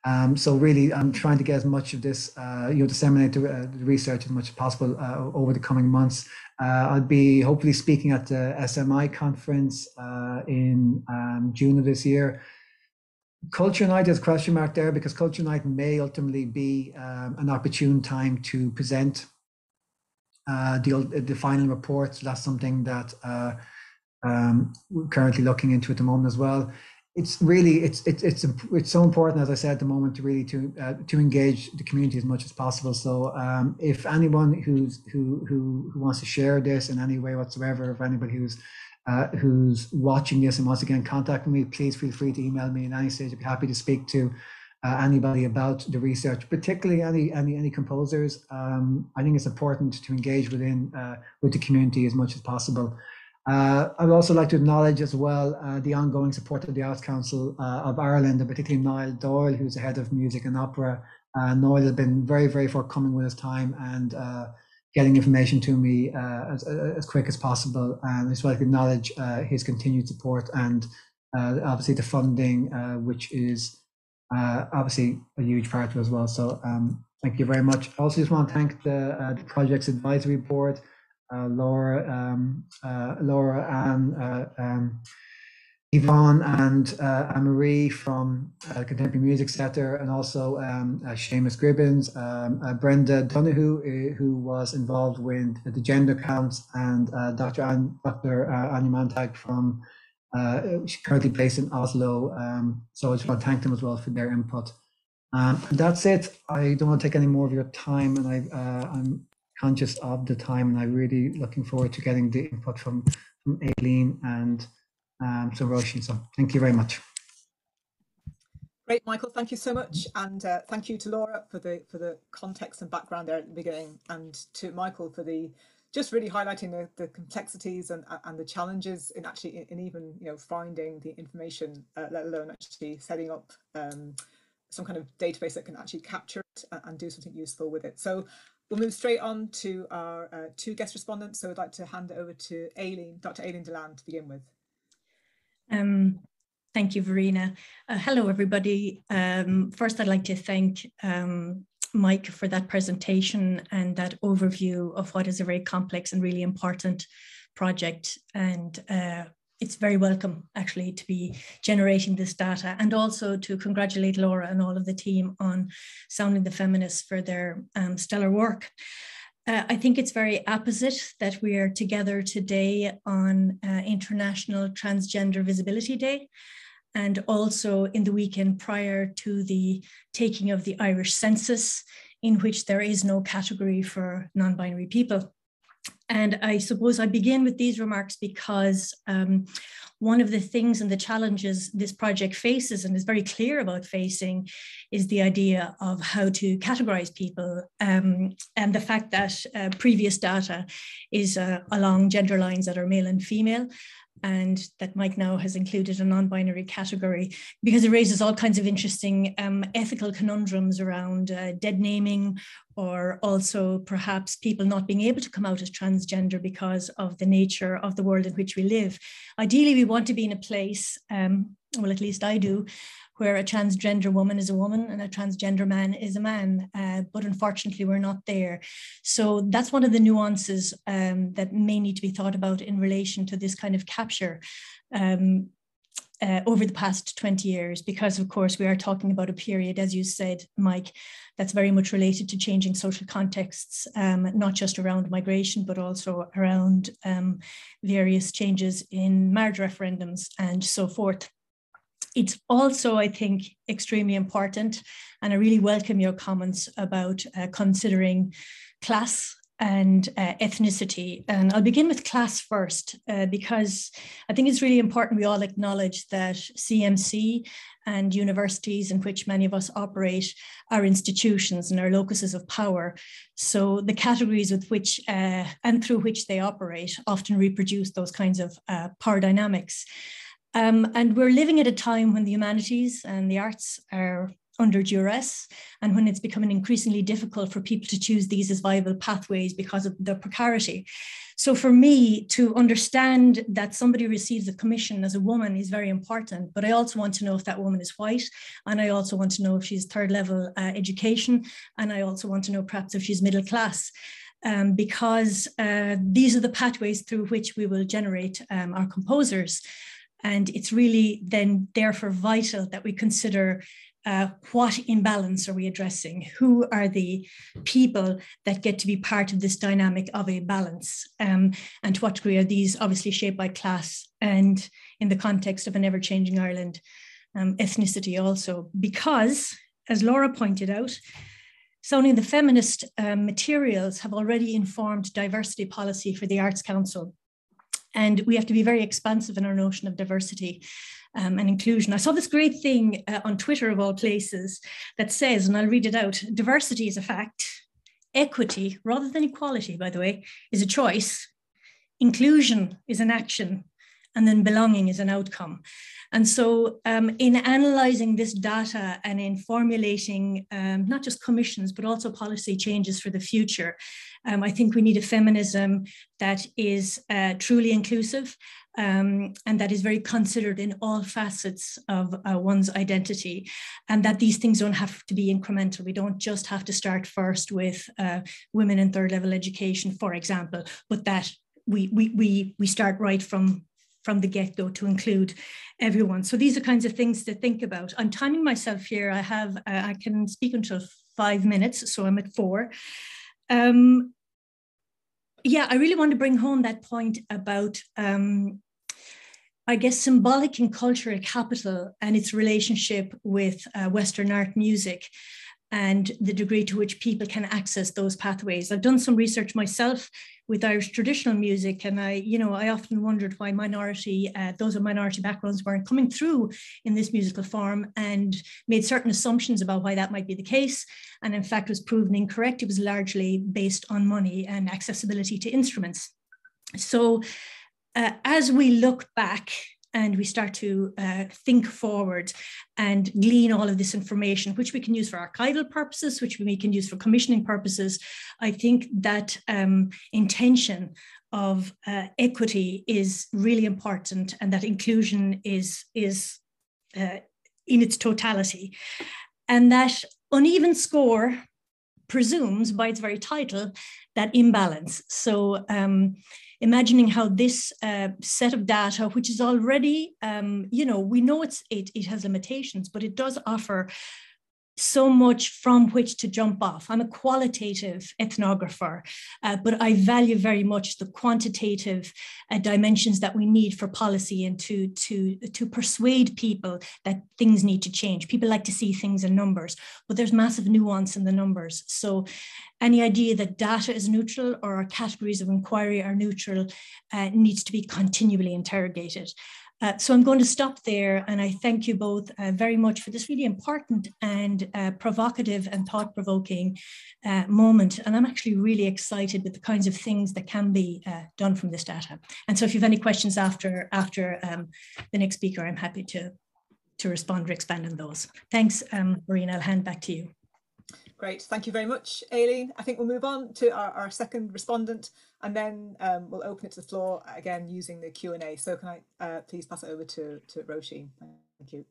Um, so really, I'm trying to get as much of this, uh, you know, disseminate the, uh, the, research as much as possible uh, over the coming months. Uh, I'll be hopefully speaking at the SMI conference uh, in um, June of this year. Culture Night is a question mark there because Culture Night may ultimately be um, an opportune time to present uh, the, the final reports. That's something that um, we're currently looking into at the moment as well it's really it's it's it's it's so important as I said at the moment to really to uh, to engage the community as much as possible. So um, if anyone who's who who who wants to share this in any way whatsoever, if anybody who's uh, who's watching this and wants to get in contact me, please feel free to email me in any stage. I'd be happy to speak to uh, anybody about the research, particularly any any any composers. Um, I think it's important to engage within uh, with the community as much as possible. Uh, I'd also like to acknowledge as well uh, the ongoing support of the Arts Council uh, of Ireland, and particularly Niall Doyle, who's the head of music and opera. Uh, Niall has been very, very forthcoming with his time and uh, getting information to me uh, as, as quick as possible. And I just like to acknowledge his continued support and obviously the funding, which is obviously a huge part of it as well. So um, thank you very much. I also just want to thank the, the project's advisory board Laura, um, uh, Laura and uh, um, Evonne and uh, Anne-Marie from uh, Contemporary Music Centre, and also um, uh, Seamus Gribbins, um, uh, Brenda Donohue, who was involved with the gender counts, and Dr. Anne, Dr. Anya Montag from, she's currently based in Oslo. Um, so I just want to thank them as well for their input. Um, that's it. I don't want to take any more of your time, and I, I'm conscious of the time, and I'm really looking forward to getting the input from, from Aileen and um, so Roisin. So thank you very much. Great, Michael. Thank you so much, and uh, thank you to Laura for the for the context and background there at the beginning, and to Michael for the just really highlighting the, the complexities and and the challenges in actually in, in even you know finding the information, uh, let alone actually setting up um, some kind of database that can actually capture it and, and do something useful with it. So We'll move straight on to our uh, two guest respondents. So I'd like to hand it over to Aileen, Dr. Aileen Dillane to begin with. Um, thank you, Verena. Uh, hello, everybody. Um, first, I'd like to thank um, Mike for that presentation and that overview of what is a very complex and really important project. And uh, it's very welcome actually to be generating this data and also to congratulate Laura and all of the team on Sounding the Feminists for their um, stellar work. Uh, I think it's very apposite that we are together today on uh, International Transgender Visibility Day and also in the weekend prior to the taking of the Irish census in which there is no category for non-binary people. And I suppose I begin with these remarks because um, one of the things and the challenges this project faces and is very clear about facing is the idea of how to categorize people um, and the fact that uh, previous data is uh, along gender lines that are male and female and that Mike now has included a non-binary category because it raises all kinds of interesting um, ethical conundrums around uh, dead naming or also perhaps people not being able to come out as transgender because of the nature of the world in which we live. Ideally, we want to be in a place, um, well, at least I do, where a transgender woman is a woman and a transgender man is a man. Uh, but unfortunately, we're not there. So that's one of the nuances um, that may need to be thought about in relation to this kind of capture. Um, uh, over the past 20 years, because of course we are talking about a period, as you said, Mike, that's very much related to changing social contexts, um, not just around migration, but also around um, various changes in marriage referendums and so forth. It's also, I think, extremely important, and I really welcome your comments about uh, considering class and uh, ethnicity. And I'll begin with class first, uh, because I think it's really important we all acknowledge that CMC and universities in which many of us operate are institutions and are locuses of power. So the categories with which uh, and through which they operate often reproduce those kinds of uh, power dynamics. Um, and we're living at a time when the humanities and the arts are under duress and when it's becoming increasingly difficult for people to choose these as viable pathways because of their precarity. So for me to understand that somebody receives a commission as a woman is very important, but I also want to know if that woman is white. And I also want to know if she's third level uh, education. And I also want to know perhaps if she's middle class. Um, because uh, these are the pathways through which we will generate um, our composers. And it's really then therefore vital that we consider uh, what imbalance are we addressing? Who are the people that get to be part of this dynamic of a balance? Um, and to what degree are these obviously shaped by class and in the context of an ever changing Ireland, um, ethnicity also? Because, as Laura pointed out, Sounding the feminist um, materials have already informed diversity policy for the Arts Council and we have to be very expansive in our notion of diversity um, and inclusion. I saw this great thing uh, on Twitter, of all places, that says, and I'll read it out diversity is a fact, equity, rather than equality, by the way, is a choice, inclusion is an action, and then belonging is an outcome. And so, um, in analyzing this data and in formulating um, not just commissions, but also policy changes for the future, um, I think we need a feminism that is uh, truly inclusive um, and that is very considered in all facets of uh, one's identity, and that these things don't have to be incremental. We don't just have to start first with uh, women in third level education, for example, but that we, we, we, we start right from from the get-go to include everyone. So these are kinds of things to think about. I'm timing myself here. I have, uh, I can speak until five minutes, so I'm at four. Um, yeah, I really want to bring home that point about, um, I guess, symbolic and cultural capital and its relationship with uh, Western art music and the degree to which people can access those pathways. I've done some research myself with Irish traditional music, and I, you know, I often wondered why minority, uh, those of minority backgrounds weren't coming through in this musical form, and made certain assumptions about why that might be the case, and in fact was proven incorrect. It was largely based on money and accessibility to instruments. So, uh, as we look back and we start to uh, think forward and glean all of this information, which we can use for archival purposes, which we can use for commissioning purposes. I think that um, intention of uh, equity is really important and that inclusion is, is uh, in its totality. And that uneven score presumes by its very title that imbalance. So um, imagining how this uh, set of data, which is already, um, you know, we know it's, it, it has limitations, but it does offer so much from which to jump off. I'm a qualitative ethnographer, uh, but I value very much the quantitative uh, dimensions that we need for policy and to, to, to persuade people that things need to change. People like to see things in numbers, but there's massive nuance in the numbers. So any idea that data is neutral or our categories of inquiry are neutral uh, needs to be continually interrogated. Uh, so I'm going to stop there and I thank you both uh, very much for this really important and uh, provocative and thought-provoking uh, moment. And I'm actually really excited with the kinds of things that can be uh, done from this data. And so if you have any questions after, after um, the next speaker, I'm happy to, to respond or expand on those. Thanks, um, Marina, I'll hand back to you. Great, thank you very much, Aileen. I think we'll move on to our, our second respondent and then um, we'll open it to the floor again using the Q&A. So can I uh, please pass it over to, to Roisin? Thank you.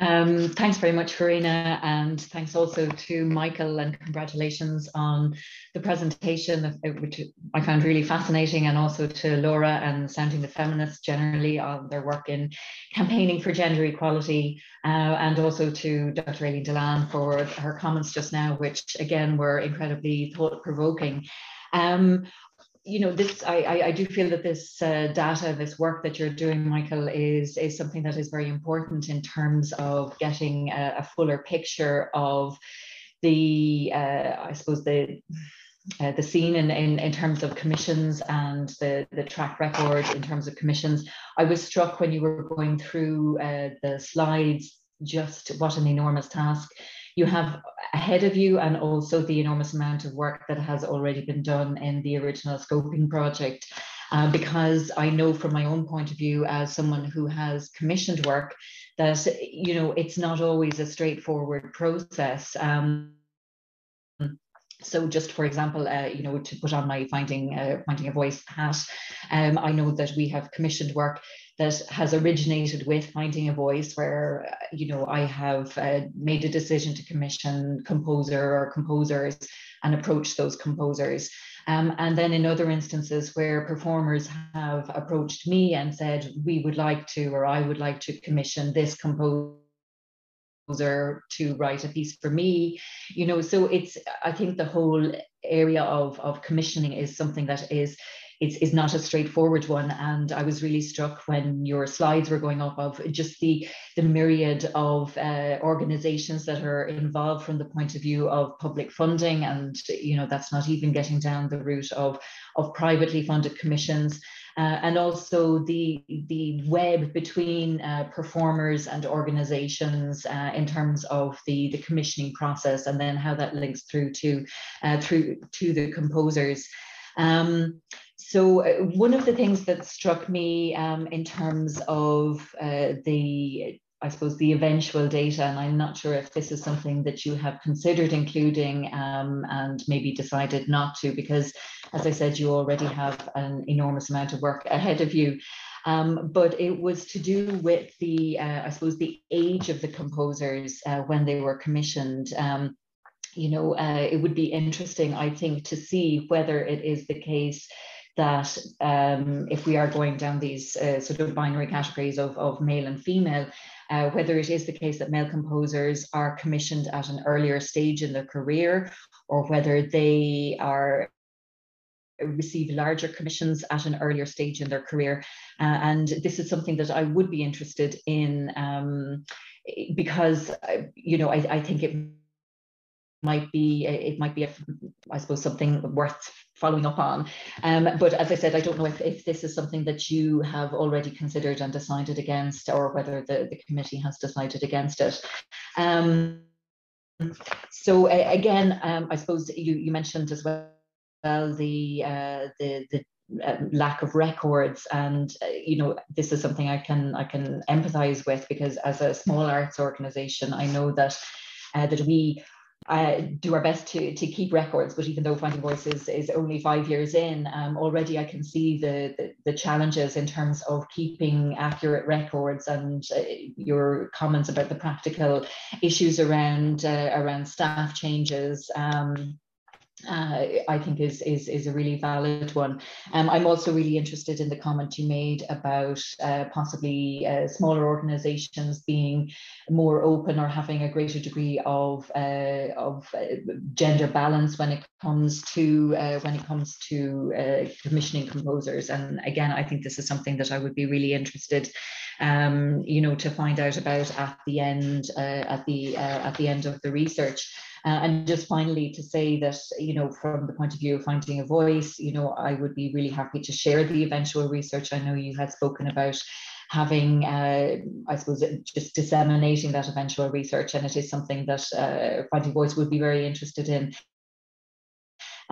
Um, thanks very much, Farina, and thanks also to Michael and congratulations on the presentation, uh, which I found really fascinating, and also to Laura and Sounding the Feminists generally on their work in campaigning for gender equality, uh, and also to Dr. Aileen Dillane for her comments just now, which again were incredibly thought-provoking. Um, you know, this I, I, I, do feel that this uh, data, this work that you're doing, Michael, is is something that is very important in terms of getting a, a fuller picture of the, uh, I suppose the. Uh, the scene in, in, in terms of commissions and the, the track record in terms of commissions. I was struck when you were going through uh, the slides just what an enormous task you have ahead of you and also the enormous amount of work that has already been done in the original scoping project. Uh, because I know from my own point of view as someone who has commissioned work that you know it's not always a straightforward process. Um, so just for example, uh, you know, to put on my finding uh, finding a voice hat, um, I know that we have commissioned work that has originated with finding a voice where uh, you know i have uh, made a decision to commission composer or composers and approach those composers. Um, and then in other instances where performers have approached me and said we would like to or i would like to commission this composer to write a piece for me you know so it's i think the whole area of of commissioning is something that is is, is not a straightforward one. And I was really struck when your slides were going up of just the, the myriad of uh, organizations that are involved from the point of view of public funding. And, you know, that's not even getting down the route of, of privately funded commissions. Uh, and also the the web between uh, performers and organizations uh, in terms of the the commissioning process and then how that links through to uh, through to the composers. Um, so uh, one of the things that struck me um, in terms of uh, the I suppose the eventual data, and I'm not sure if this is something that you have considered including um, and maybe decided not to, because as I said, you already have an enormous amount of work ahead of you. Um, but it was to do with the, uh, I suppose, the age of the composers uh, when they were commissioned. Um, you know, uh, it would be interesting, I think, to see whether it is the case that um, if we are going down these uh, sort of binary categories of, of male and female, uh, whether it is the case that male composers are commissioned at an earlier stage in their career or whether they are receive larger commissions at an earlier stage in their career. Uh, and this is something that I would be interested in um, because, uh, you know, I, I think it might be it might be a, I suppose something worth following up on. Um, but as I said, I don't know if, if this is something that you have already considered and decided against, or whether the, the committee has decided against it. Um, so uh, again, um, I suppose you, you mentioned as well the uh, the the um, lack of records. And uh, you know this is something i can i can empathize with because as a small arts organization i know that uh, that we uh, do our best to to keep records. But even though finding voices is only five years in um, already i can see the, the, the challenges in terms of keeping accurate records and uh, your comments about the practical issues around uh, around staff changes. Um, uh, I think is, is is a really valid one. Um, I'm also really interested in the comment you made about uh, possibly uh, smaller organisations being more open or having a greater degree of uh, of uh, gender balance when it comes to uh, when it comes to commissioning composers. And again, I think this is something that I would be really interested, um, you know, to find out about at the end at the at the end of the research. Uh, and just finally to say that, you know, from the point of view of finding a voice, you know, I would be really happy to share the eventual research. I know you had spoken about having, uh, I suppose, just disseminating that eventual research. And it is something that uh, Finding Voice would be very interested in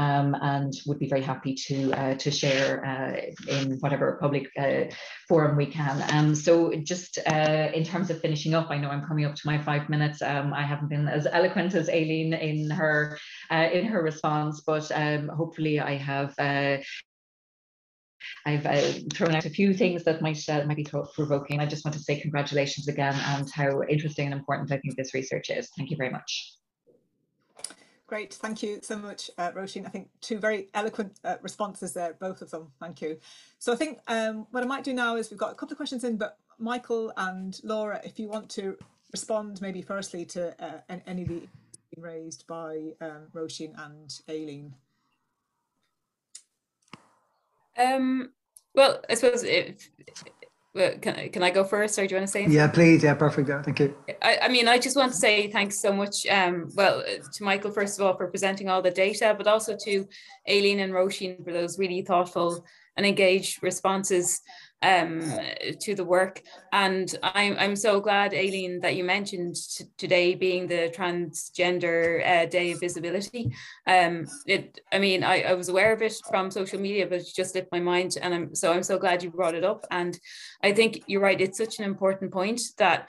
um, and would be very happy to uh, to share uh, in whatever public uh, forum we can. Um, so just uh, in terms of finishing up, I know I'm coming up to my five minutes. Um, I haven't been as eloquent as Aileen in her uh, in her response, but um, hopefully I have. Uh, I've uh, thrown out a few things that might uh, might be provoking. I just want to say congratulations again and how interesting and important I think this research is. Thank you very much. Great, thank you so much, uh, Roisin. I think two very eloquent uh, responses there, both of them. Thank you. So I think um, what I might do now is we've got a couple of questions in, but Michael and Laura, if you want to respond maybe firstly to uh, any of the raised by um, Roisin and Aileen. Um, well, I suppose if can I, can I go first or do you want to say anything? Yeah, please. Yeah, perfect. Yeah, thank you. I, I mean, I just want to say thanks so much, um, well, to Michael, first of all, for presenting all the data, but also to Aileen and Roisin for those really thoughtful and engaged responses um, to the work. And I'm, I'm so glad, Aileen, that you mentioned today being the Transgender uh, Day of Visibility. Um, it, I mean, I, I was aware of it from social media, but it just slipped my mind. And I'm, so I'm so glad you brought it up. And I think you're right, it's such an important point that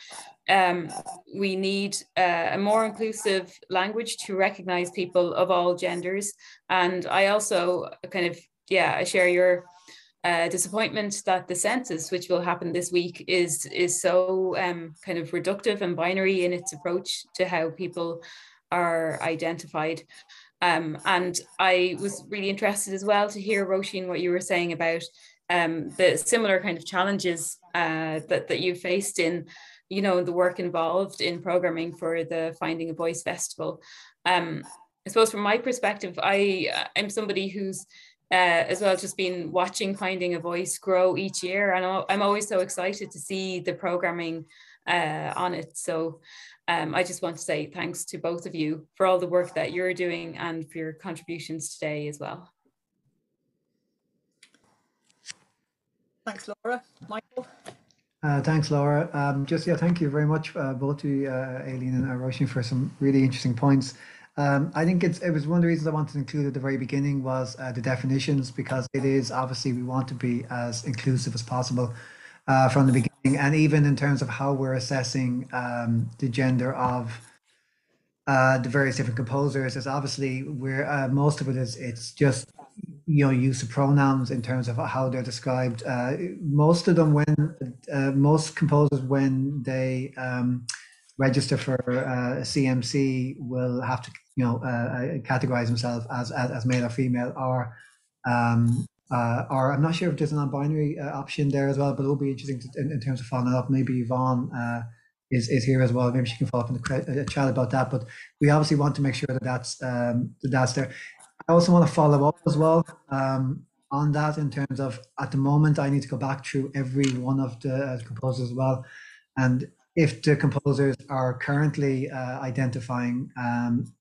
um, we need uh, a more inclusive language to recognize people of all genders. And I also kind of, yeah, I share your uh, disappointment that the census, which will happen this week, is is so um, kind of reductive and binary in its approach to how people are identified. Um, and I was really interested as well to hear, Roisin, what you were saying about um, the similar kind of challenges uh, that, that you faced in, you know, the work involved in programming for the Finding a Voice Festival. Um, I suppose from my perspective, I, I'm somebody who's uh, as well just been watching finding a voice grow each year. And i'm always so excited to see the programming uh, on it. So um, i just want to say thanks to both of you for all the work that you're doing and for your contributions today as well. Thanks laura. Michael? Uh, thanks, Laura. Um, just yeah, thank you very much, uh, both to you, uh, Aileen and Roisin, for some really interesting points. Um, I think it's, it was one of the reasons I wanted to include at the very beginning was uh, the definitions because it is obviously we want to be as inclusive as possible uh, from the beginning. And even in terms of how we're assessing um, the gender of uh, the various different composers is obviously where uh, most of it is it's just you know use of pronouns in terms of how they're described. Uh, most of them when uh, most composers when they um, register for uh, a CMC will have to, you know, uh, uh, categorize themselves as, as, as male or female, or um, uh, or I'm not sure if there's a non-binary uh, option there as well, but it'll be interesting to, in, in, terms of following up. Maybe Evonne uh, is is here as well. Maybe she can follow up in the chat about that. But we obviously want to make sure that that's um, that that's there. I also want to follow up as well um, on that in terms of at the moment I need to go back through every one of the composers as well, and if the composers are currently uh, identifying um,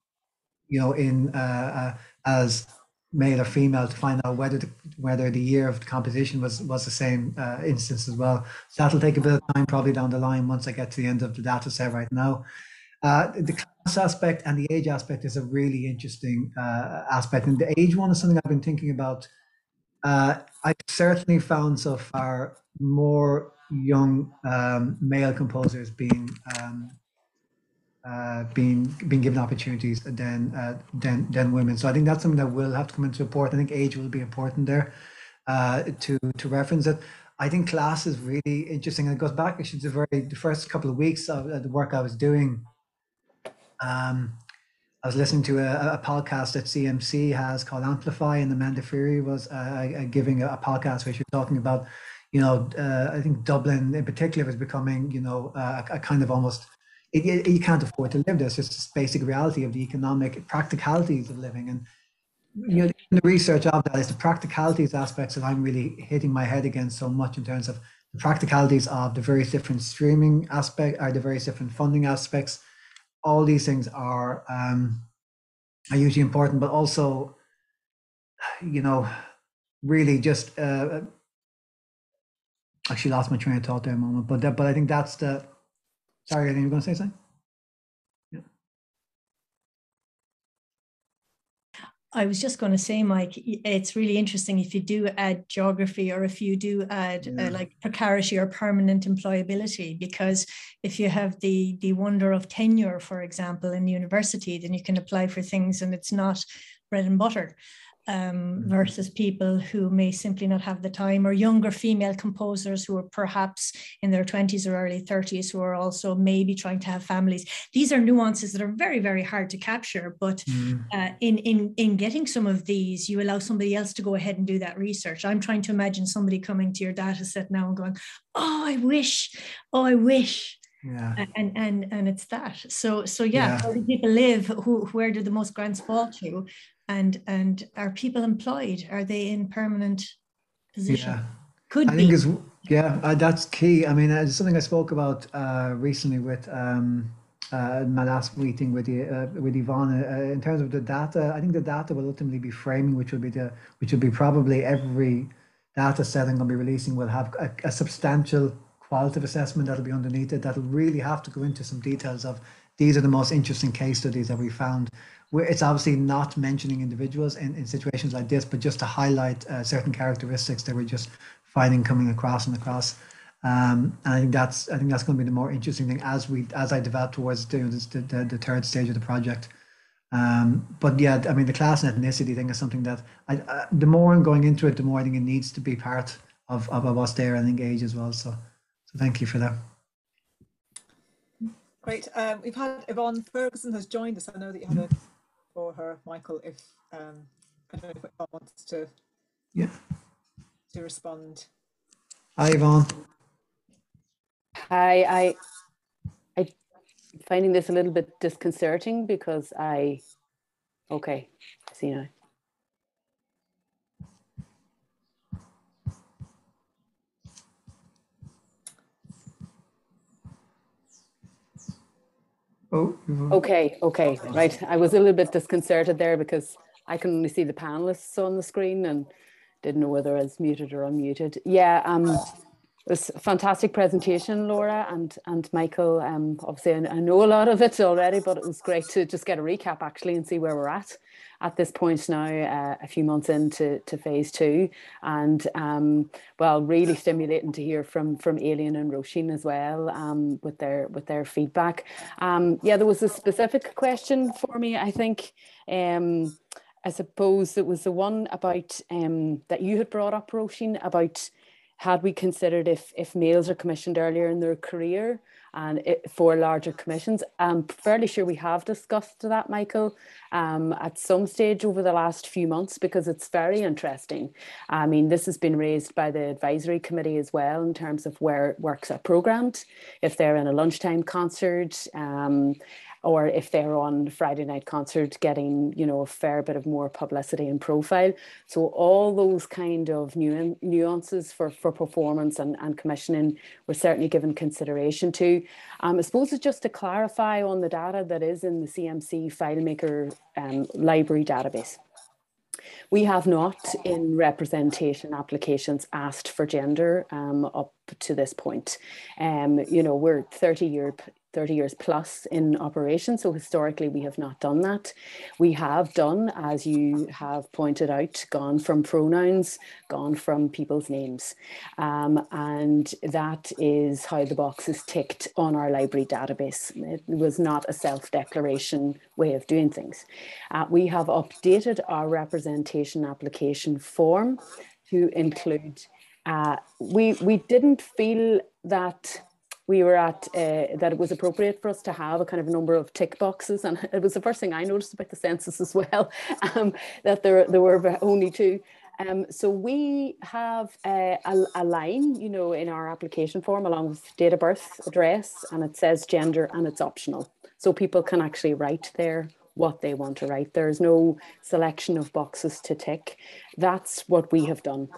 you know, in uh, uh, as male or female to find out whether the, whether the year of the composition was was the same uh, instance as well. So that'll take a bit of time probably down the line once I get to the end of the data set right now. Uh, the class aspect and the age aspect is a really interesting uh, aspect. And the age one is something I've been thinking about. Uh, I've certainly found so far more young um, male composers being um, uh, being being given opportunities than uh, than than women. So I think that's something that will have to come into support. I think age will be important there uh, to to reference it. I think class is really interesting, it goes back actually to the very the first couple of weeks of the work I was doing. Um, I was listening to a, a, podcast that CMC has called Amplify, and Amanda Feery was uh, giving a, a, podcast where she was talking about, you know, uh, I think Dublin in particular was becoming, you know, a, a kind of almost it, it, you can't afford to live there. It's just this basic reality of the economic practicalities of living. And you know, the research of that is the practicalities aspects that I'm really hitting my head against so much in terms of the practicalities of the various different streaming aspect or the various different funding aspects. All these things are um, are hugely important, but also, you know, really just uh, actually lost my train of thought there a moment. But that, but I think that's the Sorry, I think you're going to say something? Yeah. I was just going to say, Mike, it's really interesting if you do add geography or if you do add uh, yeah. uh, like precarity or permanent employability, because if you have the the wonder of tenure, for example, in university, then you can apply for things and it's not bread and butter um, mm-hmm. versus people who may simply not have the time, or younger female composers who are perhaps in their 20s or early 30s who are also maybe trying to have families. These are nuances that are very, very hard to capture. But mm. uh, in, in, in getting some of these, you allow somebody else to go ahead and do that research. I'm trying to imagine somebody coming to your data set now and going, Oh, I wish, oh, I wish yeah and and and it's that so so yeah, yeah. how do people live who where do the most grants fall to and and are people employed are they in permanent position yeah. could I be. think is yeah uh, that's key i mean uh, it's something i spoke about uh, recently with um, uh, my last meeting with the, uh, with Evonne uh, in terms of the data. I think the data will ultimately be framing, which will be the which will be probably every data set I'm going to be releasing will have a, a substantial qualitative assessment that'll be underneath it. That'll really have to go into some details of these are the most interesting case studies that we found it's obviously not mentioning individuals in, in situations like this, but just to highlight uh, certain characteristics that we're just finding coming across and across. Um, and I think that's I think that's going to be the more interesting thing as we as I develop towards this, the, the, the third stage of the project. Um, but yeah, I mean the class and ethnicity thing is something that I, uh, the more I'm going into it, the more I think it needs to be part of, of, of us there and engage as well. So, so thank you for that. Great. Um, we've had Evonne Ferguson has joined us. I know that you had a for her, Michael, if um, I don't know if Evonne wants to yeah to respond. Hi, Evonne. Hi, I I finding this a little bit disconcerting because I okay, I see now. Oh. Okay, okay, right. I was a little bit disconcerted there because I can only see the panelists on the screen and didn't know whether I was muted or unmuted. Yeah, um, it was a fantastic presentation, Laura and and Michael. Um, obviously, I, I know a lot of it already, but it was great to just get a recap actually and see where we're at at this point now, uh, a few months into to phase two, and um, well, really stimulating to hear from from Aileen and Roisin as well um, with their with their feedback. Um, yeah, there was a specific question for me. I think. Um, I suppose it was the one about um, that you had brought up, Roisin, about had we considered if if males are commissioned earlier in their career and it, for larger commissions. I'm fairly sure we have discussed that, Michael, um, at some stage over the last few months because it's very interesting. I mean, this has been raised by the advisory committee as well in terms of where works are programmed, if they're in a lunchtime concert. Um, or if they're on Friday night concert, getting you know a fair bit of more publicity and profile. So all those kind of nu- nuances for for performance and, and commissioning were certainly given consideration to. Um, I suppose it's just to clarify on the data that is in the CMC FileMaker um, library database. We have not, in representation applications, asked for gender um, up to this point. Um, you know, we're 30 year 30 years plus in operation. So historically, we have not done that. We have done, as you have pointed out, gone from pronouns, gone from people's names. Um, and that is how the box is ticked on our library database. It was not a self-declaration way of doing things. Uh, we have updated our representation application form to include, uh, we, we didn't feel that we were at uh, that it was appropriate for us to have a kind of number of tick boxes, and it was the first thing I noticed about the census as well, um, that there there were only two. Um, so we have uh, a, a, line, you know, in our application form along with date of birth, address, and it says gender and it's optional. So people can actually write there what they want to write. There's no selection of boxes to tick. That's what we have done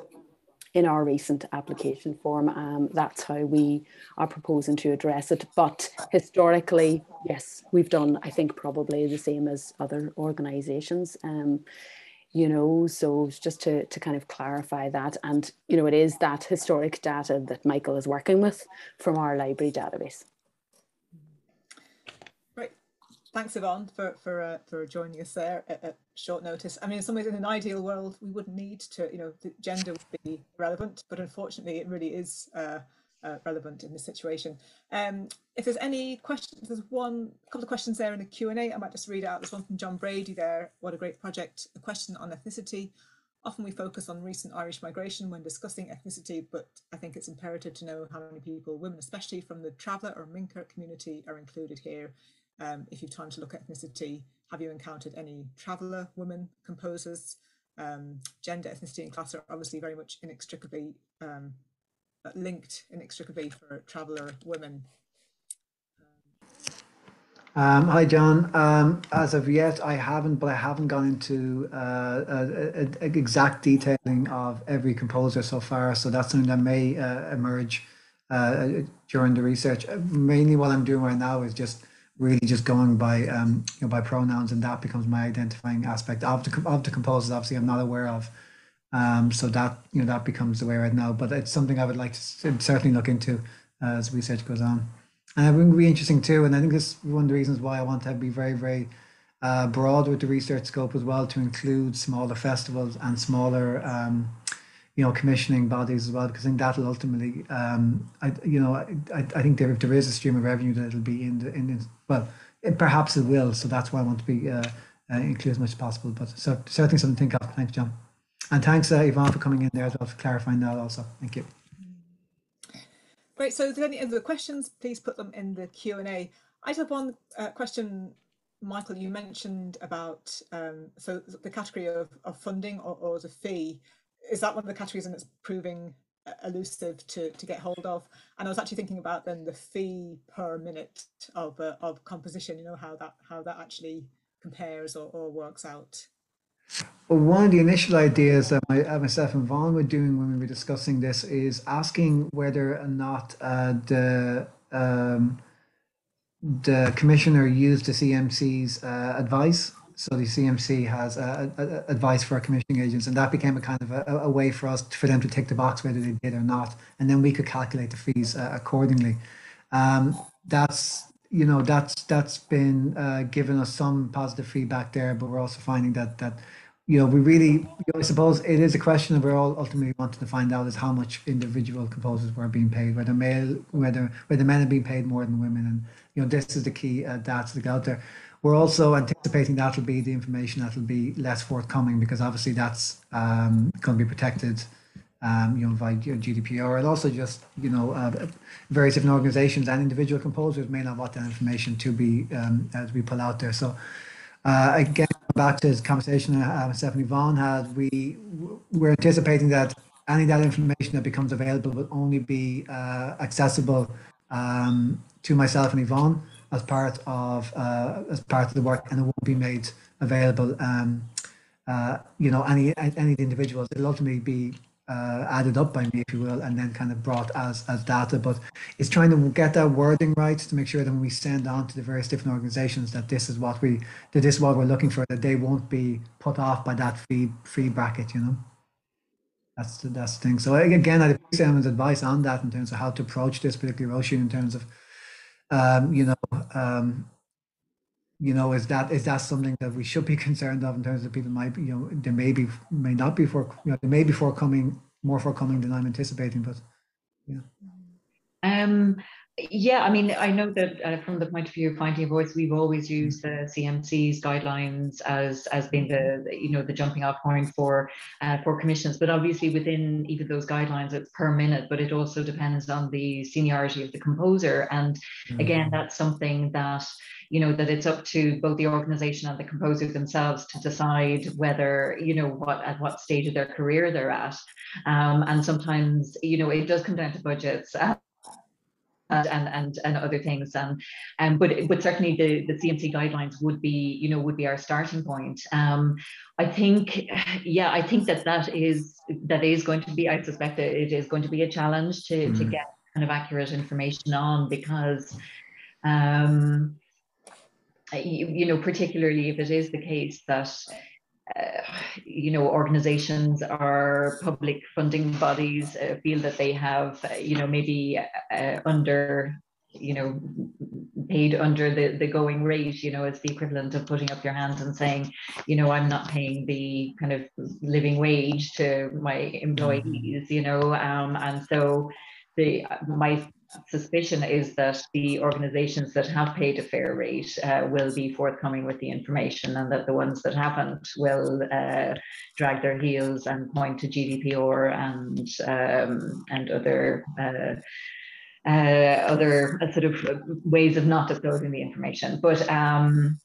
in our recent application form. Um, that's how we are proposing to address it. But historically, yes, we've done, I think, probably the same as other organisations. Um, you know, so just to, to kind of clarify that. And, you know, it is that historic data that Michael is working with from our library database. Thanks Evonne for for uh, for joining us there at, at, short notice. I mean, in some ways, in an ideal world, we wouldn't need to, you know, gender would be relevant, but unfortunately, it really is uh, uh, relevant in this situation. Um, if there's any questions, there's one couple of questions there in the Q and A. I might just read out. There's one from John Brady there. What a great project! A question on ethnicity. Often we focus on recent Irish migration when discussing ethnicity, but I think it's imperative to know how many people, women especially from the traveller or Mincéir community, are included here um, if you've time to look at ethnicity, have you encountered any traveller women composers? Um, gender, ethnicity and class are obviously very much inextricably um, linked inextricably for traveller women. Um, hi, John. Um, as of yet, I haven't, but I haven't gone into uh, a, a, a exact detailing of every composer so far. So that's something that may uh, emerge uh, during the research. Mainly, what I'm doing right now is just really just going by um, you know by pronouns, and that becomes my identifying aspect of the of the composers. Obviously, I'm not aware of, um, so that you know that becomes the way right now. But it's something I would like to certainly look into as research goes on, and it would be interesting too. And I think this is one of the reasons why I want to be very very uh, broad with the research scope as well to include smaller festivals and smaller. Um, you know, commissioning bodies as well, because I think that'll ultimately, um, I, you know, I, I think there, if there is a stream of revenue that it'll be in the, in well, it, perhaps it will. So that's why I want to be uh, uh, include as much as possible. But so, certainly something to think of. Thanks, John. And thanks, uh, Evonne, for coming in there as well, for clarifying that also. Thank you. Great. So if there's any other questions, please put them in the Q&A. I just have one uh, question, Michael, you mentioned about um, so the category of, of funding or, or the fee is that one of the categories and it's proving elusive to to get hold of. And i was actually thinking about then the fee per minute of uh, of composition you know how that how that actually compares or, or works out. Well, one of the initial ideas that my, uh, myself and Vaughn were doing when we were discussing this is asking whether or not uh, the um, the commissioner used the CMC's uh, advice so the CMC has uh, advice for our commissioning agents, and that became a kind of a, a, way for us for them to tick the box whether they did or not, and then we could calculate the fees uh, accordingly. Um, that's you know that's that's been uh, given us some positive feedback there, but we're also finding that that you know we really you know, I suppose it is a question that we're all ultimately wanting to find out is how much individual composers were being paid, whether male whether whether men are being paid more than women, and you know this is the key uh, data to get out there. We're also anticipating that'll be the information that'll be less forthcoming because obviously that's um, going to be protected, um, you know, by GDPR and also just you know uh, various different organisations and individual composers may not want that information to be um, to be put out there. So uh, again, back to the conversation uh, Stephanie Vaughan had, we we're anticipating that any of that information that becomes available will only be uh, accessible um, to myself and Evonne as part of uh, as part of the work, and it won't be made available. Um, uh, you know, any any individuals. It'll ultimately be uh, added up by me, if you will, and then kind of brought as as data. But it's trying to get that wording right to make sure that when we send on to the various different organisations that this is what we that this is what we're looking for, that they won't be put off by that fee fee bracket, you know. That's the that's the thing. So again, I'd appreciate someone's advice on that in terms of how to approach this, particularly Roisin, in terms of um, you know, um, you know, is that is that something that we should be concerned of in terms of people might, be, you know, there may be may not be for you know, there may be forthcoming more forthcoming than I'm anticipating, but yeah. Um, yeah, I mean, I know that uh, from the point of view of finding a voice, we've always used the CMC's guidelines as as being the you know the jumping off point for uh, for commissions. But obviously, within even those guidelines, it's per minute. But it also depends on the seniority of the composer. And mm-hmm. again, that's something that you know that it's up to both the organisation and the composer themselves to decide whether you know what at what stage of their career they're at. Um, and sometimes you know it does come down to budgets. And and and other things and um but but certainly the the CMC guidelines would be you know would be our starting point um I think yeah I think that that is that is going to be I suspect that it is going to be a challenge to mm. to get kind of accurate information on because um you, you know particularly if it is the case that uh, you know, organizations or public funding bodies uh, feel that they have, uh, you know, maybe uh, under, you know, paid under the, the going rate, you know, it's the equivalent of putting up your hands and saying, you know, I'm not paying the kind of living wage to my employees, you know, um, and so the my suspicion is that the organizations that have paid a fair rate uh, will be forthcoming with the information and that the ones that haven't will uh, drag their heels and point to GDPR and um, and other uh, uh other uh, sort of ways of not disclosing the information. But um,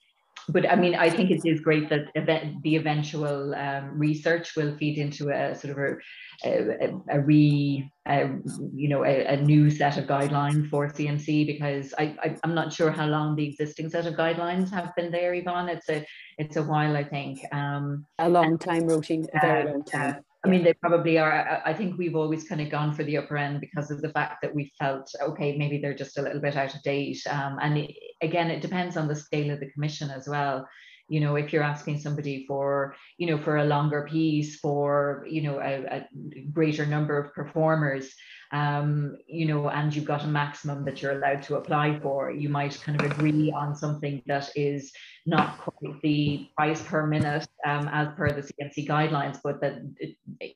but I mean, I think it is great that event, the eventual um, research will feed into a sort of a, a, a re, a, you know, a, new set of guidelines for CMC because I, I am not sure how long the existing set of guidelines have been there, Evonne. It's a it's a while, I think. Um, a long time, Roisin, a very long time. I mean, they probably are. I think we've always kind of gone for the upper end because of the fact that we felt, okay, maybe they're just a little bit out of date. Um, and it, again, it depends on the scale of the commission as well. You know, if you're asking somebody for, you know, for a longer piece, for, you know, a, a greater number of performers, um, you know, and you've got a maximum that you're allowed to apply for, you might kind of agree on something that is not quite the price per minute um, as per the CMC guidelines, but that,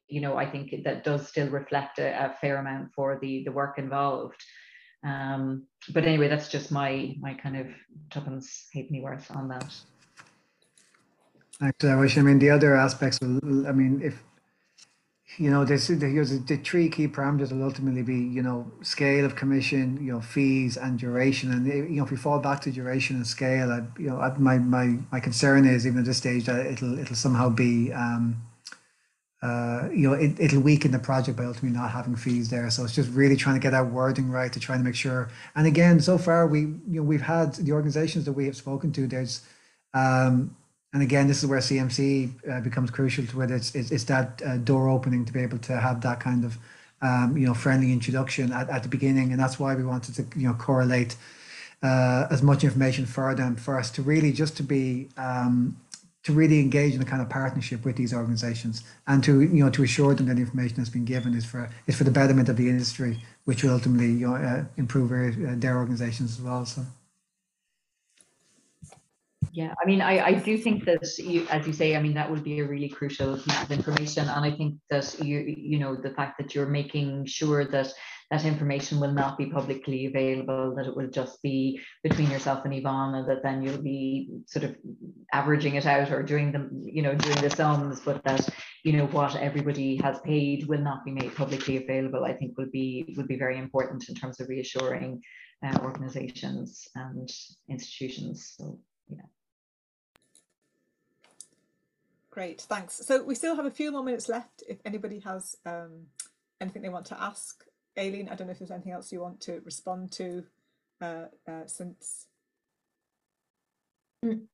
you know, I think that does still reflect a, a fair amount for the, the work involved. Um, but anyway, that's just my my kind of tuppence halfpenny worth on that. Thanks, I mean, the other aspects, I mean, if you know, this here's the three key parameters will ultimately be, you know, scale of commission, you know, fees and duration. And you know, if we fall back to duration and scale, I, you know, I, my my my concern is even at this stage that it'll it'll somehow be, um, uh, you know, it, it'll weaken the project by ultimately not having fees there. So it's just really trying to get that wording right to try to make sure. And again, so far we, you know, we've had the organizations that we have spoken to. There's um, and again, this is where CMC uh, becomes crucial to it. It's, it's, it's that uh, door opening to be able to have that kind of, um, you know, friendly introduction at, at the beginning. And that's why we wanted to, you know, correlate uh, as much information for them first to really just to be, um, to really engage in a kind of partnership with these organizations and to, you know, to assure them that the information that's been given is for, is for the betterment of the industry, which will ultimately, you know, uh, improve their, uh, their organizations as well. So. Yeah, I mean, I, I do think that you, as you say, I mean, that would be a really crucial piece of information. And I think that you, you know, the fact that you're making sure that that information will not be publicly available, that it will just be between yourself and Evonne, that then you'll be sort of averaging it out or doing the, you know, doing the sums, but that, you know, what everybody has paid will not be made publicly available, I think will be, would be very important in terms of reassuring uh, organizations and institutions. So, yeah. Great, thanks. So we still have a few more minutes left. If anybody has um, anything they want to ask, Aileen, I don't know if there's anything else you want to respond to uh, uh, since. Mm.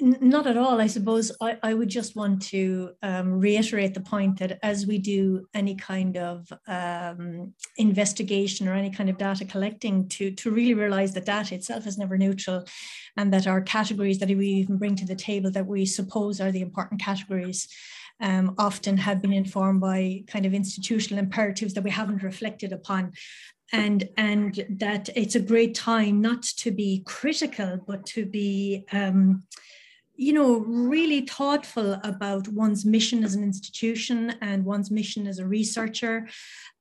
Not at all. I suppose I, I would just want to um, reiterate the point that as we do any kind of um, investigation or any kind of data collecting, to, to really realize that data itself is never neutral and that our categories that we even bring to the table that we suppose are the important categories um, often have been informed by kind of institutional imperatives that we haven't reflected upon and and that it's a great time not to be critical but to be um, you know, really thoughtful about one's mission as an institution and one's mission as a researcher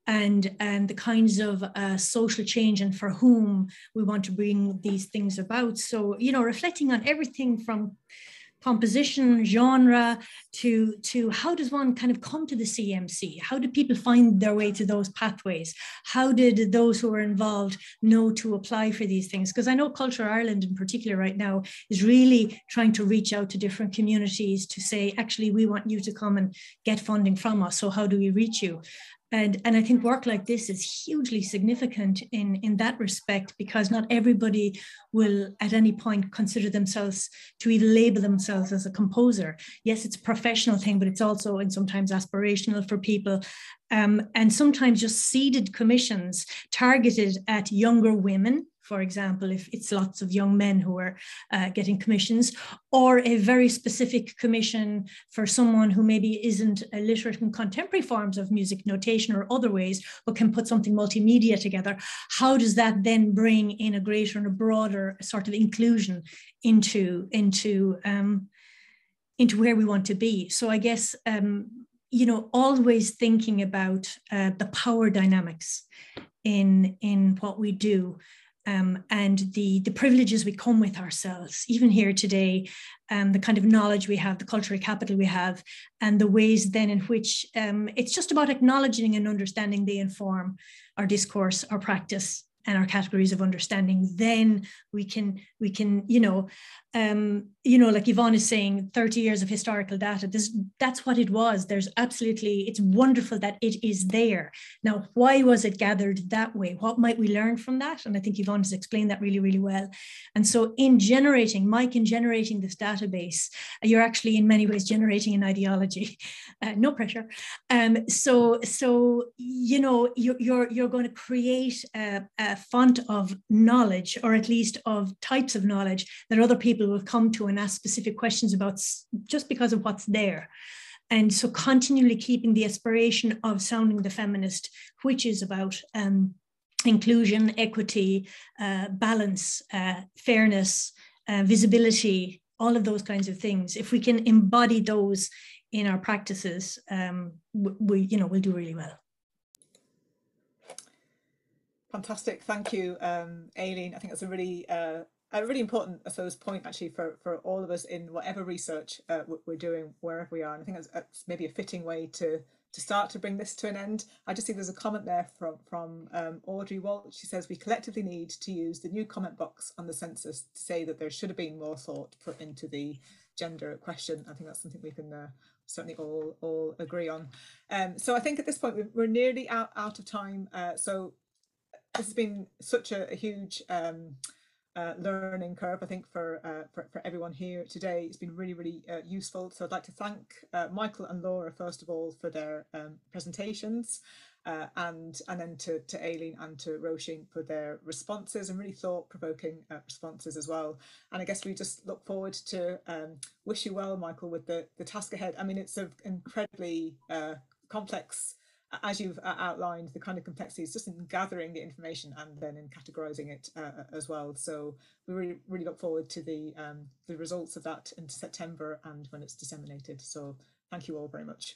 and, and the kinds of uh, social change and for whom we want to bring these things about. So, you know, reflecting on everything from composition, genre, to, to how does one kind of come to the CMC? How do people find their way to those pathways? How did those who were involved know to apply for these things? Because I know Culture Ireland in particular right now is really trying to reach out to different communities to say, actually, we want you to come and get funding from us. So how do we reach you? And and i think work like this is hugely significant in in that respect because not everybody will at any point consider themselves to even label themselves as a composer. Yes it's a professional thing but it's also and sometimes aspirational for people. Um, and sometimes just seeded commissions targeted at younger women for example, if it's lots of young men who are uh, getting commissions, or a very specific commission for someone who maybe isn't literate in contemporary forms of music notation or other ways, but can put something multimedia together, how does that then bring in a greater and a broader sort of inclusion into, into, um, into where we want to be? So I guess, um, you know, always thinking about uh, the power dynamics in, in what we do um, and the, the privileges we come with ourselves, even here today, um, the kind of knowledge we have, the cultural capital we have, and the ways then in which um, it's just about acknowledging and understanding they inform our discourse, our practice, and our categories of understanding then we can we can you know um you know like Evonne is saying 30 years of historical data this that's what it was. There's absolutely it's wonderful that it is there. Now why was it gathered that way? What might we learn from that? And i think Evonne has explained that really really well. And so in generating mike in generating this database you're actually in many ways generating an ideology. Uh, no pressure. Um so so you know you're you're, you're going to create a, a font of knowledge, or at least of types of knowledge that other people will come to and ask specific questions about just because of what's there. And so continually keeping the aspiration of sounding the feminist, which is about um, inclusion, equity, uh, balance, uh, fairness, uh, visibility, all of those kinds of things. If we can embody those in our practices, um, we, you know, we'll do really well. Fantastic, thank you, um, Aileen. I think that's a really uh, a really important, I suppose, point actually for for all of us in whatever research uh, we're doing wherever we are. And I think that's, maybe a fitting way to to start to bring this to an end. I just see there's a comment there from from um, Audrey Walt. She says we collectively need to use the new comment box on the census to say that there should have been more thought put into the gender question. I think that's something we can uh, certainly all all agree on. Um, so I think at this point we're nearly out out of time. Uh, so this has been such a, a huge um, uh, learning curve, I think, for, uh, for, for everyone here today. It's been really, really uh, useful. So I'd like to thank uh, Michael and Laura, first of all, for their um, presentations, uh, and and then to, to Aileen and to Roisin for their responses and really thought-provoking uh, responses as well. And I guess we just look forward to um, wish you well, Michael, with the, the task ahead. I mean, it's an incredibly complex as you've uh, outlined, the kind of complexities just in gathering the information and then in categorizing it uh, as well. So we really, really look forward to the um, the results of that in September and when it's disseminated. So thank you all very much.